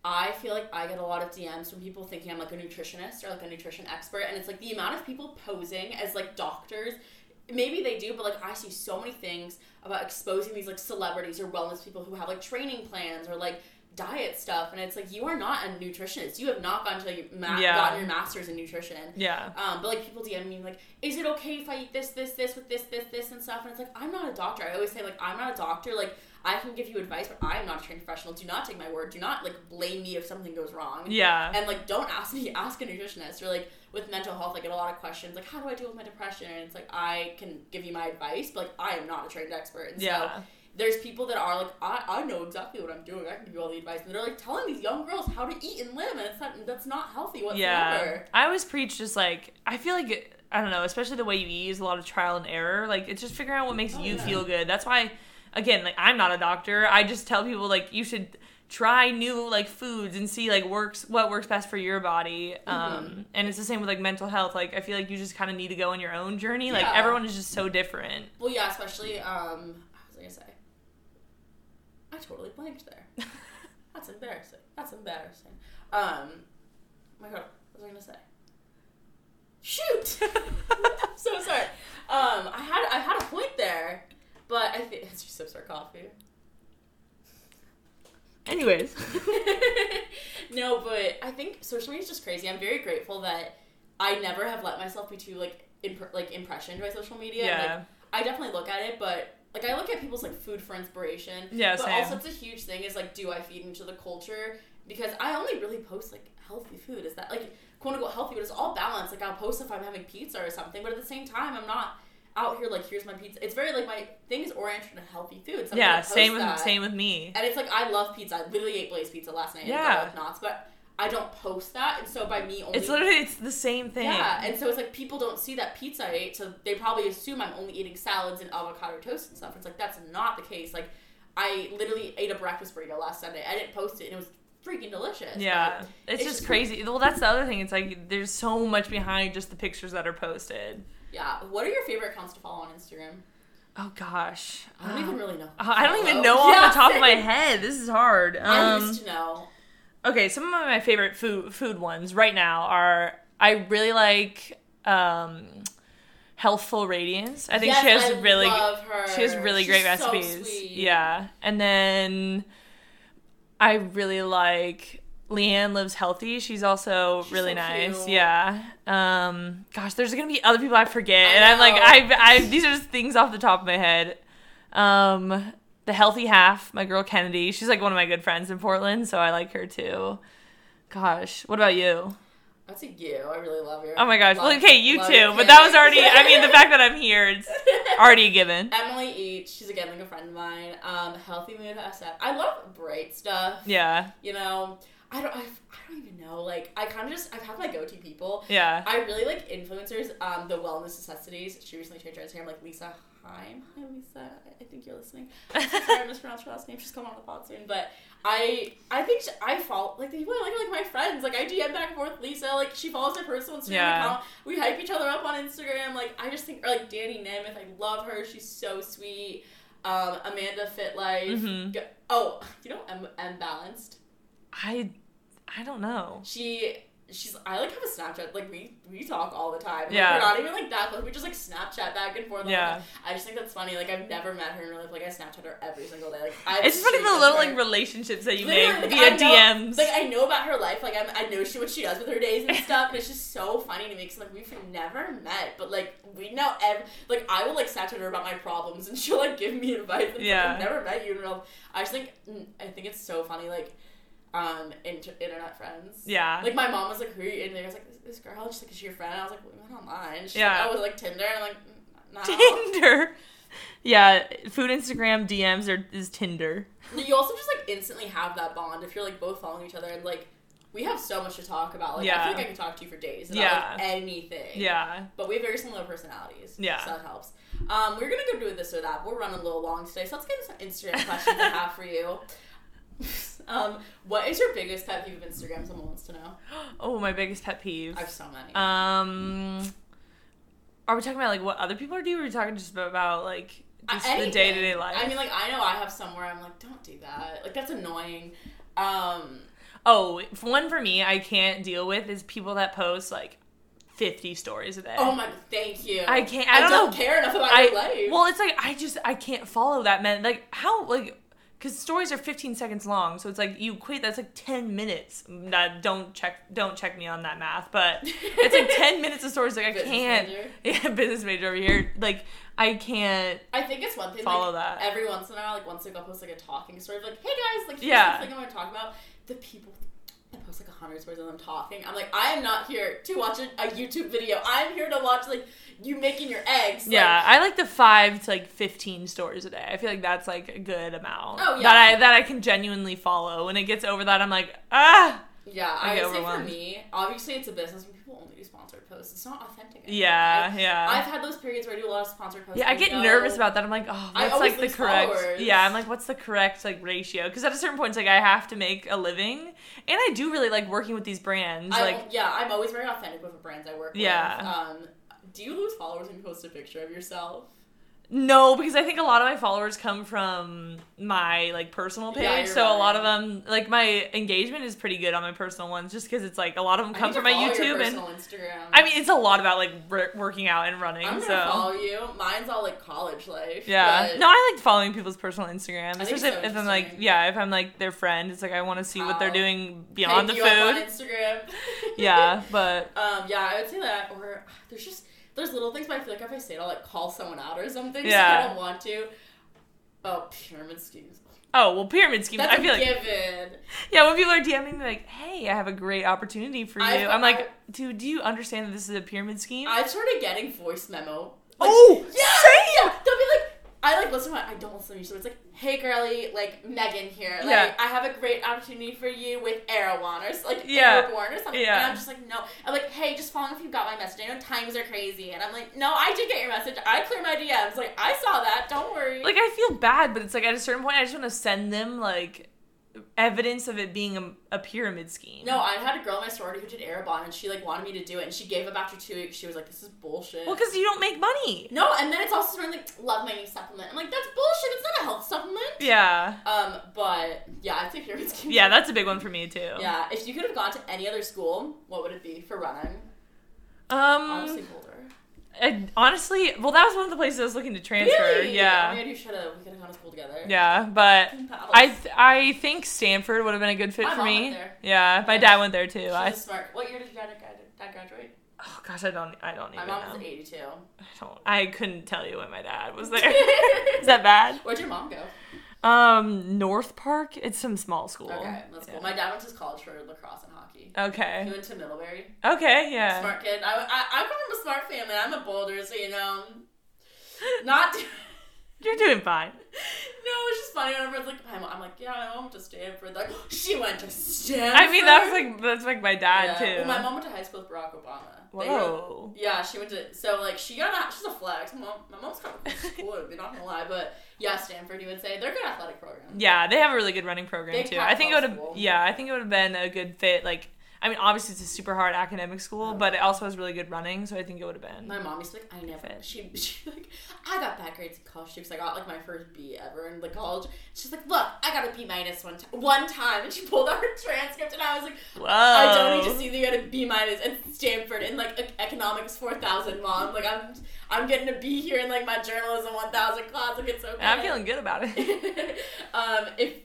I feel like I get a lot of DMs from people thinking I'm like a nutritionist or like a nutrition expert, and it's like the amount of people posing as like doctors. Maybe they do, but like I see so many things about exposing these like celebrities or wellness people who have like training plans or like diet stuff, and it's like you are not a nutritionist. You have not gone to your ma- Yeah. gotten your master's in nutrition. Yeah. Um, but like people DM me like, is it okay if I eat this, this, this with this, this, this and stuff? And it's like I'm not a doctor. I always say like I'm not a doctor. Like I can give you advice, but I am not a trained professional. Do not take my word. Do not like blame me if something goes wrong. Yeah. And like don't ask me, ask a nutritionist. Or like with mental health, I get a lot of questions like how do I deal with my depression? And it's like I can give you my advice, but like I am not a trained expert. And Yeah. so there's people that are like, I, I know exactly what I'm doing. I can give you all the advice. And they're like telling these young girls how to eat and live, and it's not that's not healthy whatsoever. Yeah. I always preach just like I feel like it- I don't know, especially the way you eat is a lot of trial and error. Like it's just figuring out what makes Oh, you yeah. feel good. That's why again, like I'm not a doctor. I just tell people like you should try new like foods and see like works what works best for your body. Mm-hmm. Um and it's the same with like mental health. Like I feel like you just kind of need to go on your own journey. Like Yeah. everyone is just so different. Well, yeah, especially um, i was gonna say? I totally blanked there. That's embarrassing. That's embarrassing. Um, my god, what was I gonna say? Shoot! I'm so sorry. Um, I had I had a point there, but I think it's just sips our coffee. Anyways. no, but I think social media is just crazy. I'm very grateful that I never have let myself be too like imp- like impressioned by social media. Yeah. Like, I definitely look at it, but like I look at people's like food for inspiration. Yeah, But same. also, it's a huge thing. Is like, do I feed into the culture? Because I only really post like healthy food. Is that like quote unquote healthy? But it's all balanced. Like I'll post if I'm having pizza or something, but at the same time, I'm not out here like here's my pizza. It's very like my thing is oriented to healthy food. So yeah, same with that. same with me. And it's like I love pizza. I literally ate Blaze pizza last night. Yeah. Garlic knots, but I don't post that, and so by me only. It's literally it's the same thing. yeah, and so it's like people don't see that pizza I ate, so they probably assume I'm only eating salads and avocado toast and stuff. It's like that's not the case. Like I literally ate a breakfast burrito last Sunday. I didn't post it, and it was freaking delicious. Yeah, it's, it's just just- crazy. Well, that's the other thing. It's like there's so much behind just the pictures that are posted. Yeah. What are your favorite accounts to follow on Instagram? Oh gosh, I don't even really know. Uh, I don't even know off Yeah, the top of my head. This is hard. I Um, used to know. okay, some of my favorite food food ones right now are I really like um, Healthful Radiance. I think Yes, she has I really she has really She's great recipes. Yeah, and then I really like Leanne lives healthy. She's also She's really so nice. cute. Yeah. Um. Gosh, there's gonna be other people I forget, I and I'm like. I, I, these are just things off the top of my head. Um. The healthy half, my girl Kennedy. She's like one of my good friends in Portland, so I like her too. Gosh, what about you? That's a you. I really love you. Oh my gosh. Love- Well, okay, you too. But that was already. I mean, the fact that I'm here, it's already a given. Emily Eats, she's again like a friend of mine. Um, Healthy Mood SF. I love bright stuff. Yeah. You know, I don't. I, I don't even know. Like, I kind of just. I have had my go-to people. Yeah. I really like influencers. Um, the Wellness Necessities. She recently changed her Instagram. Like Lisa Heim. Hi, Lisa. I- think you're listening. Sorry, I mispronounced her last name. She's coming on the pod soon. But I, I think she, I follow like the people I like are like my friends. Like I DM back and forth. Lisa. Like she follows my personal Instagram Yeah. account. We hype each other up on Instagram. Like I just think, or like Danny Nemeth. I love her. She's so sweet. Um, Amanda Fit Life. Mhm. Oh, you know M, M Balanced. I, I don't know. She she's I like have a Snapchat like we we talk all the time. Like, Yeah. we're not even like that close. We just like Snapchat back and forth. Yeah. time. I just think that's funny. Like I've never met her in real life. Like I Snapchat her every single day. Like I It's just funny the little her. like relationships that you Literally, make like, via know- DMs. Like I know about her life. Like I'm, I know she what she does with her days and stuff. and it's just so funny to me because like we've never met, but like we know every like I will like Snapchat her about my problems and she'll like give me advice. And, Yeah. Like, I've never met you in real. life. I just think mm, I think it's so funny. Like um inter- internet friends. yeah. Like my mom was like, "Who are you?" And I was like, "This girl." She's like, "Is she your friend?" I was like, "We met online." She's Yeah. like, "Oh, was like Tinder?" And I'm like, "No." Tinder. Yeah, food Instagram DMs are is Tinder. You also just like instantly have that bond if you're like both following each other and like we have so much to talk about. Like I feel like I can talk to you for days about Yeah. like anything. Yeah. But we have very similar personalities. Yeah. So that helps. Um, we're gonna go do this or that. We're running a little long today, so let's get into some Instagram questions I have for you. um, what is your biggest pet peeve of Instagram? Someone wants to know. Oh, my biggest pet peeve. I have so many. Um, are we talking about like what other people are doing? Or are we talking just about like just the day to day life? I mean, like I know I have somewhere I'm like, don't do that. Like that's annoying. Um, oh, one for me, I can't deal with is people that post like fifty stories a day. oh my, thank you. I can't- I don't know. care enough about I your life. well, it's like I just I can't follow that man. Like how like because stories are 15 seconds long, so it's like you equate that's like 10 minutes. That don't check don't check me on that math, but it's like 10 minutes of stories. Like I Business can't. major. Yeah, business major over here. Like I can't. I think it's one thing. Follow like, that. Every once in a while, like once like I'll post like a talking story, of, like, hey guys, like here's Yeah. the thing I'm gonna talk about. The people post like a hundred stories of them talking. I'm like, I am not here to watch a, a YouTube video. I'm here to watch like you making your eggs. Yeah, Like, I like the five to like 15 stories a day. I feel like that's like a good amount. Oh, yeah. That I that I can genuinely follow. When it gets over that, I'm like ah. yeah. I I, get would say for me, obviously it's a business only do sponsored posts. It's not authentic. anymore. Yeah, I, yeah. I've had those periods where I do a lot of sponsored posts. Yeah, I get know- nervous about that. I'm like, oh, I what's like the lose correct? followers. Yeah, I'm like, what's the correct like ratio? Because at a certain point, it's like I have to make a living, and I do really like working with these brands. I, like, yeah, I'm always very authentic with the brands I work Yeah. with. Um, do you lose followers when you post a picture of yourself? No, because I think a lot of my followers come from my like personal page. Yeah, so a lot of them, like my engagement is pretty good on my personal ones, just because it's like a lot of them come from my YouTube and. Instagram. I mean, it's a lot about like r- working out and running. I'm so follow you. Mine's all like college life. Yeah. but- No, I like following people's personal Instagram. Especially so if, if I'm like, yeah, if I'm like their friend, it's like I want to see what they're doing beyond the you up on food. Instagram. Yeah, but um, yeah, I would say that. Or there's just there's little things, but I feel like if I say it, I'll like call someone out or something. Yeah. So I don't want to. Oh, pyramid schemes. oh well, pyramid schemes. That's I feel a like given. yeah, when people are DMing me like, "Hey, I have a great opportunity for you," I've- I'm like, I- "Dude, do you understand that this is a pyramid scheme?" I've started getting voice memo. Like, oh, yeah, same. yeah. They'll be like, I like listen to it. I don't listen to you, so it's like, hey girly, like Megan here. Like, Yeah. I have a great opportunity for you with Erewhon or like Yeah. Airborne or something. Yeah. And I'm just like, no. I'm like, hey, just following if you got my message. I know times are crazy, and I'm like, no, I did get your message. I cleared my DMs. Like, I saw that. Don't worry. Like I feel bad, but it's like at a certain point, I just want to send them like evidence of it being a, a pyramid scheme. no, I had a girl in my sorority who did Arbonne, and she like wanted me to do it, and she gave up after two weeks. She was like, this is bullshit. well, because you don't make money. no, and then it's also something like, love my new supplement. I'm like, that's bullshit. It's not a health supplement. Yeah, Um, but yeah, I'd say pyramid schemes. yeah, that's a big one for me too. Yeah, if you could have gone to any other school, what would it be for running? Um. Honestly. And honestly, well, that was one of the places I was looking to transfer. Really? Yeah. Oh my god, you should have. We could have gone to school together. Yeah, but I th- I think Stanford would have been a good fit My for mom me. Yeah, my dad went there too. She's I smart. What year did your dad, dad graduate? oh gosh, I don't I don't My even mom know. was 82. I, don't, I couldn't tell you when my dad was there. Is that bad? Where'd your mom go? Um, North Park. It's some small school. Okay, that's cool. My dad went to college for lacrosse and hockey. He Okay. went to Middlebury. Okay. Yeah. Smart kid. I, I, I come from a smart family. I'm a Boulder, so you know, not. You're doing fine. No, it's just funny whenever it's like, mom, I'm like, yeah, my mom went to Stanford. They're like, she went to Stanford. I mean, that's like that's like my dad Yeah. too. Well, my mom went to high school with Barack Obama. Whoa. were- yeah, she went to. So like, she got out. She's a flex. My mom, my mom's kind of cool. They're not gonna lie, but yeah, Stanford. You would say they're a good athletic program. Yeah, they have a really good running program Big too. I think it would have. Yeah, I think it would have been a good fit. Like, I mean, obviously it's a super hard academic school, but it also has really good running, so I think it would have been. My mom used to be like, I never. Fit. She, she like, I got bad grades in college too, because I got like my first B ever in the college. She's like, look, I got a B minus one time, one time, and she pulled out her transcript, and I was like, Whoa. I don't need to see that you got a B minus at Stanford in like economics four thousand, mom. Like I'm, I'm getting a B here in like my journalism one thousand class. Like it's okay. I'm feeling good about it. um, if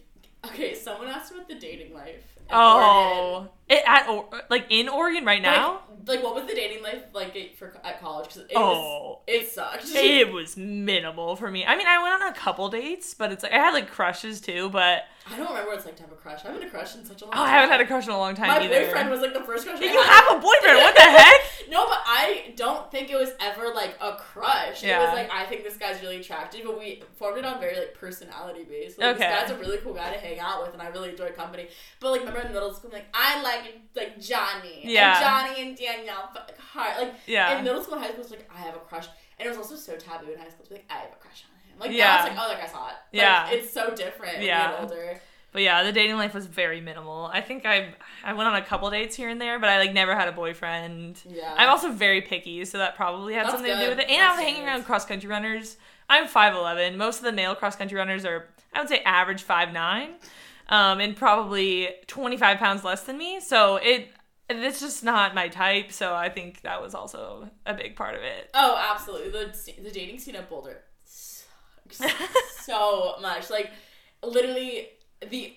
okay, someone asked about the dating life. Oh. It, at or, like in Oregon right now. Like, like, what was the dating life like it- for at college? Because it was, Oh, it sucked. it was minimal for me. I mean, I went on a couple dates, but it's like I had like crushes too. But I don't remember what it's like to have a crush. I haven't had a crush in such a long oh, time. I haven't had a crush in a long time My either. boyfriend was like the first crush. I you have a boyfriend? What the heck? No, but I don't think it was ever like a crush. Yeah. It was like I think this guy's really attractive, but we formed it on very like personality based. Like, Okay. This guy's a really cool guy to hang out with, and I really enjoy company. But like, remember in middle school, I'm like I like like Johnny, Yeah. and Johnny and Danielle, but like. Like Yeah. in middle school and high school, it's like I have a crush, and it was also so taboo in high school to be like I have a crush on him. Like Yeah. now it's like oh that guy's hot. Like, Yeah. it's so different. When Yeah. you get older. But yeah, the dating life was very minimal. I think I I went on a couple dates here and there, but I like never had a boyfriend. Yeah. I'm also very picky, so that probably had That's something to do with it. And That's I was hanging around cross country runners. I'm 5'11. Most of the male cross country runners are, I would say, average 5'9, um, and probably 25 pounds less than me. So it it's just not my type. So I think that was also a big part of it. Oh, absolutely. The the dating scene at Boulder sucks so much. Like literally the.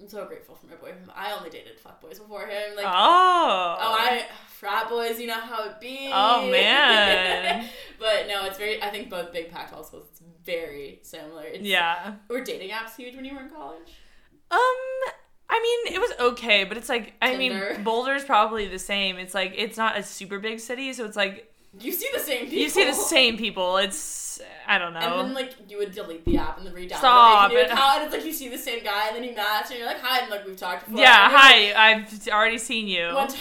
I'm so grateful for my boyfriend. I only dated fuckboys before him. Like oh. oh, I frat boys. You know how it be. Oh, man. but no, it's very. I think both big Pac-12 schools. It's very similar. It's, Yeah. Were dating apps huge when you were in college? Um, I mean, it was okay, but it's like I Tinder. mean, Boulder's probably the same. It's like it's not a super big city, so it's like You see the same people. you see the same people. It's I don't know. And then like you would delete the app and then re-download Stop it. Account, and it's like you see the same guy and then you match and you're like hi and like we've talked before. yeah, you're like, hi. I've already seen you. One time,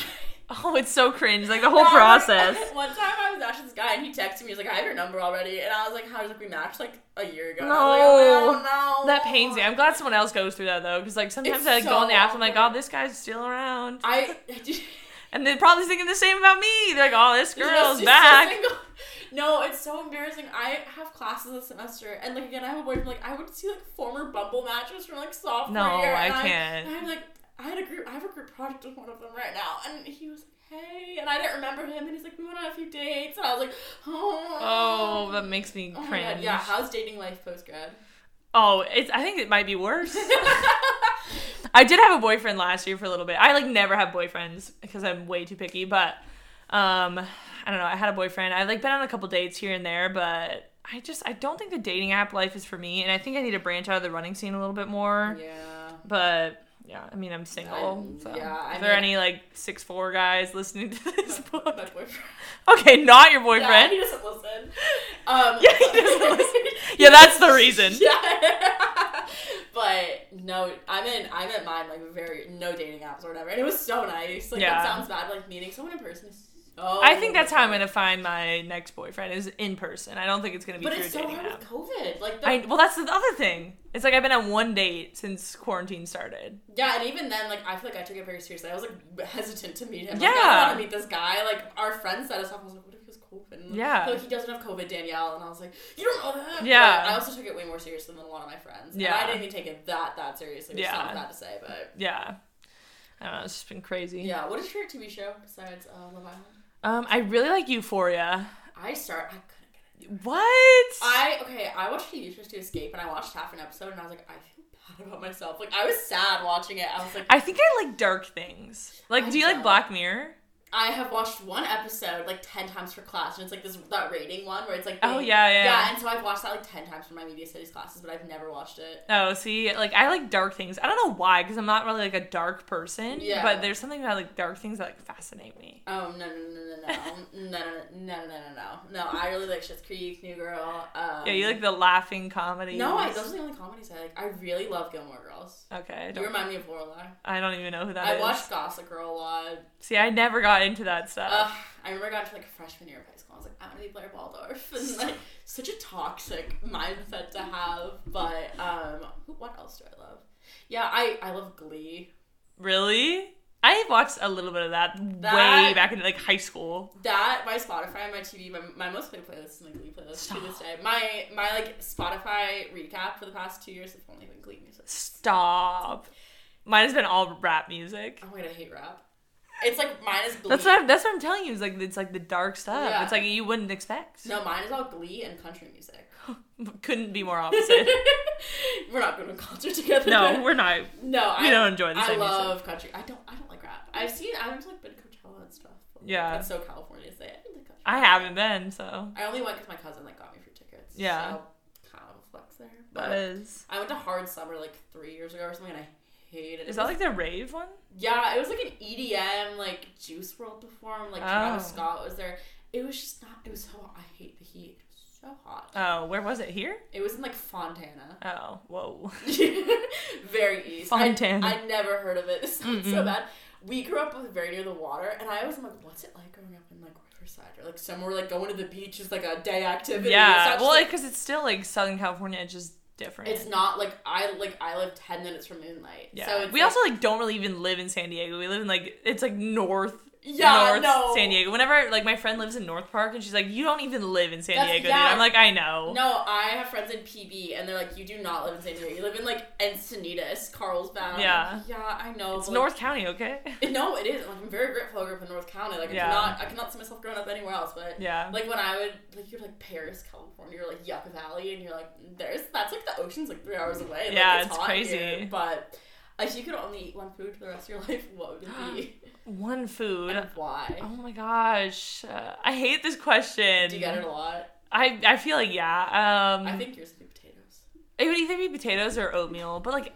Oh, it's so cringe. Like the whole No, process. One time I was actually this guy and he texted me. He's like, "I have your number already," and I was like, "How does like we matched like a year ago?" And I was like, oh, No. oh, no, That pains me. I'm glad someone else goes through that though, because like sometimes It's I like go so on the apps. I'm like, oh, this guy's still around, I. and they're probably thinking the same about me. They're like, oh, this girl's back. No, it's so embarrassing. I have classes this semester, and like again, I have a boyfriend. Like I would see like former Bumble matches from like sophomore No, year. I can't. and I'm like, I had a group. I have a group project with one of them right now, and he was like, "Hey," and I didn't remember him, and he's like, "We went on a few dates," and I was like, "Oh, Oh, that makes me Oh cringe. Yeah, how's dating life post grad? Oh, it's. I think it might be worse. I did have a boyfriend last year for a little bit. I like never have boyfriends because I'm way too picky. But um, I don't know. I had a boyfriend. I've like been on a couple dates here and there, but I just I don't think the dating app life is for me. And I think I need to branch out of the running scene a little bit more. yeah. But yeah, I mean I'm single. I'm- so. yeah, I Is there mean- any like six four guys listening to this My book? boyfriend. Okay, not your Yeah, boyfriend. he doesn't listen. Um, Yeah, he doesn't listen. Yeah, that's the reason. Yeah. but no, I'm in. I'm at mine like very no dating apps or whatever, and it was so nice. Like Yeah. that sounds bad. Like meeting someone in person is so. I think that's how I'm gonna find my next boyfriend is in person. I don't think it's gonna be But through it's so dating hard app. with COVID. Like the, I well, that's the other thing. It's like I've been on one date since quarantine started. yeah, and even then, like I feel like I took it very seriously. I was like hesitant to meet him. Like, Yeah. I want to meet this guy. Like our friends set us up. I was like, what if he has COVID? And, Yeah. Like he doesn't have COVID, Danielle. And I was like, you don't know that. Yeah. But I also took it way more seriously than a lot of my friends. Yeah. And I didn't even take it that that seriously. Which Yeah. bad to say, but Yeah, I don't know. It's just been crazy. yeah. What is your TV show besides uh, Love Island? Um, I really like Euphoria. I start. I couldn't get it. What? I okay. I watched shows to escape, and I watched half an episode, and I was like, I feel bad about myself. Like I was sad watching it. I was like, I think I like dark things. Like, I do you like. Black Mirror? I have watched one episode like ten times for class, and it's like this that rating one where it's like Oh yeah, yeah. yeah. And so I've watched that like ten times for my media studies classes, but I've never watched it. Oh, see, like I like dark things. I don't know why, because I'm not really like a dark person. Yeah. But there's something about like dark things that like fascinate me. Oh no no no no no no no no no no no no! I really like Schitt's Creek, New Girl. Um, Yeah, you like the laughing comedies. No, I, those are the only comedies I like. I really love Gilmore Girls. Okay, I You remind me of Lorelai. I don't even know who that is. I watched Gossip Girl a lot. See, I never got into that stuff. Ugh, I remember I got to like freshman year of high school. I was like, I want to be Blair Waldorf, and like such a toxic mindset to have. But um, what else do I love? Yeah, I I love Glee. really? I watched a little bit of that, way back in like high school. That my Spotify, my TV, my, my most played playlist is my Glee playlist to this day. My my like Spotify recap for the past two years has only been Glee music. Stop. Mine has been all rap music. Oh my god, I hate rap. It's like mine is Glee. That's what I'm, that's what I'm telling you. Is like it's like the dark stuff. Yeah. It's like you wouldn't expect. no, mine is all Glee and country music. Couldn't be more opposite. we're not going to concert together. no, we're not. no. We I don't enjoy the I same music. love country. I don't. I don't like rap. I've seen. I've like been to Coachella and stuff. Yeah. That's so California to say. I don't like. I haven't been, so I only went because my cousin like got me free tickets. Yeah. So, kind of a flex there. But. I went to Hard Summer like three years ago or something, and I hated it. Is It that was- like the rave one? Yeah, it was like an EDM, like Juice WRLD performed. Like Travis Oh. Scott was there. It was just not. It was so. I hate the heat. So hot. Oh, where was it? Here? It was in like Fontana. Oh, whoa. very east. Fontana. I, I never heard of it. This sounds so bad. We grew up with very near the water, and I was like, what's it like growing up in like Riverside or like somewhere like going to the beach is like a day activity. Yeah, well, like, because it's still like Southern California. Just different. it's not like I like I live ten minutes from Moonlight. yeah. So it's we like- also like don't really even live in San Diego. We live in like it's like north. Yeah North no San Diego. Whenever like my friend lives in North Park and she's like, "You don't even live in San That's- Diego." yeah. Dude. I'm like, "I know." No, I have friends in PB, and they're like, "You do not live in San Diego. You live in like Encinitas, Carlsbad." Yeah. like, yeah, I know. It's but, North County, okay? Like, no, it is. Like, I'm very grateful I grew up in North County. Like, I Yeah. cannot, I cannot see myself growing up anywhere else. But yeah. like when I would, like you're like Perris, California, you're like Yucca Valley, and you're like, there's that's like the ocean's like three hours away. Like, Yeah, it's, crazy. here. But if you could only eat one food for the rest of your life, what would it be? One food. and why? Oh my gosh. Uh, I hate this question. Do you get it a lot? I I feel like yeah. Um I think yours would be potatoes. it would either be potatoes or oatmeal, but like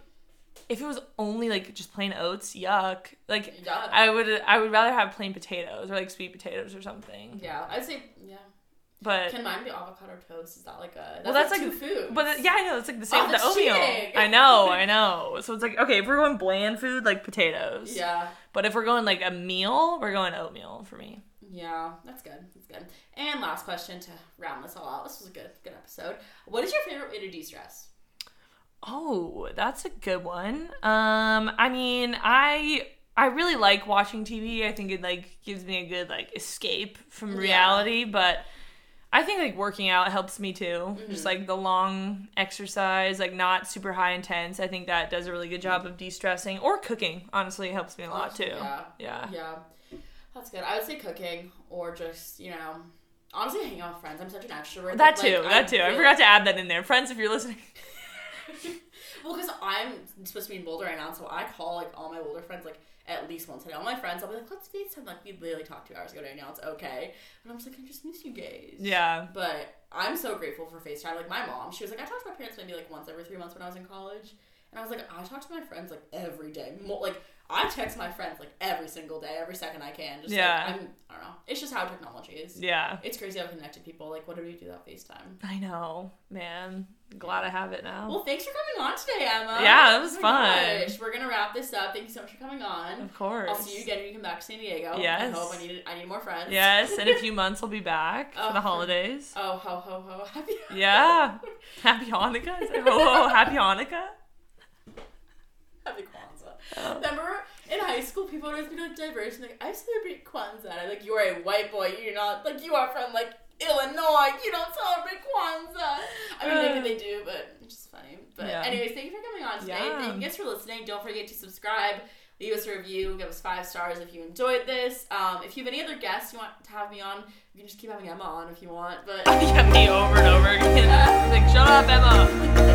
if it was only like just plain oats, yuck. Like Yeah. I would I would rather have plain potatoes or like sweet potatoes or something. yeah, I'd say yeah. But Can mine be avocado toast? Is that like a that's Well, that's like, like- two foods? but yeah, I know it's like the same with the that's oatmeal. I know, I know. So it's like okay, if we're going bland food like potatoes. yeah, But if we're going like a meal, we're going oatmeal for me. yeah, that's good. That's good. And last question to round this all out. This was a good good episode. What is your favorite way to de stress? Oh, that's a good one. Um, I mean, I I really like watching TV. I think it like gives me a good like escape from Yeah. reality, but I think like working out helps me too. Mm-hmm. Just like the long exercise, like not super high intense. I think that does a really good job of de-stressing or cooking. Honestly, helps me a lot too. Yeah. Yeah. Yeah, that's good. I would say cooking or just you know, honestly, hanging out with friends. I'm such an extrovert. That like, too. that too. I forgot to add that in there. Friends, if you're listening. well, because I'm supposed to be in Boulder right now, so I call like all my Boulder friends like at least once a day. All my friends, I'll be like, let's FaceTime. Like we literally talked two hours ago right now. It's okay. And I'm just like, I just miss you guys. Yeah. But I'm so grateful for FaceTime. Like my mom, she was like, I talked to my parents maybe like once every three months when I was in college. And I was like, I talk to my friends like every day. Mo- like I text my friends like every single day, every second I can. Just Yeah. like, I'm, I don't know. It's just how technology is. Yeah. It's crazy how connected people. Like, what do we do without FaceTime? I know, man. Glad I have it now. Well, thanks for coming on today, Emma. Yeah, it was Oh fun. gosh. We're gonna wrap this up. Thank you so much for coming on. Of course. I'll see you again when you come back to San Diego. Yes. I hope I need I need more friends. Yes, in a few months we'll be back Oh, for the holidays. Oh ho ho ho! Happy. Yeah. Happy Hanukkah. Oh, oh, happy Hanukkah. Happy Kwanzaa. Oh. Remember in high school, people would always be like diverse and like, I celebrate Kwanzaa. And I'm like, you're a white boy. You're not like you are from like Illinois. You don't celebrate Kwanzaa. I mean, maybe they do, but it's just funny. But Yeah. anyways, thank you for coming on today. Yeah. Thank you guys for listening. Don't forget to subscribe, leave us a review, give us five stars if you enjoyed this. Um, if you have any other guests you want to have me on, you can just keep having Emma on if you want. But yeah, me over and over again. like, shut up, Emma.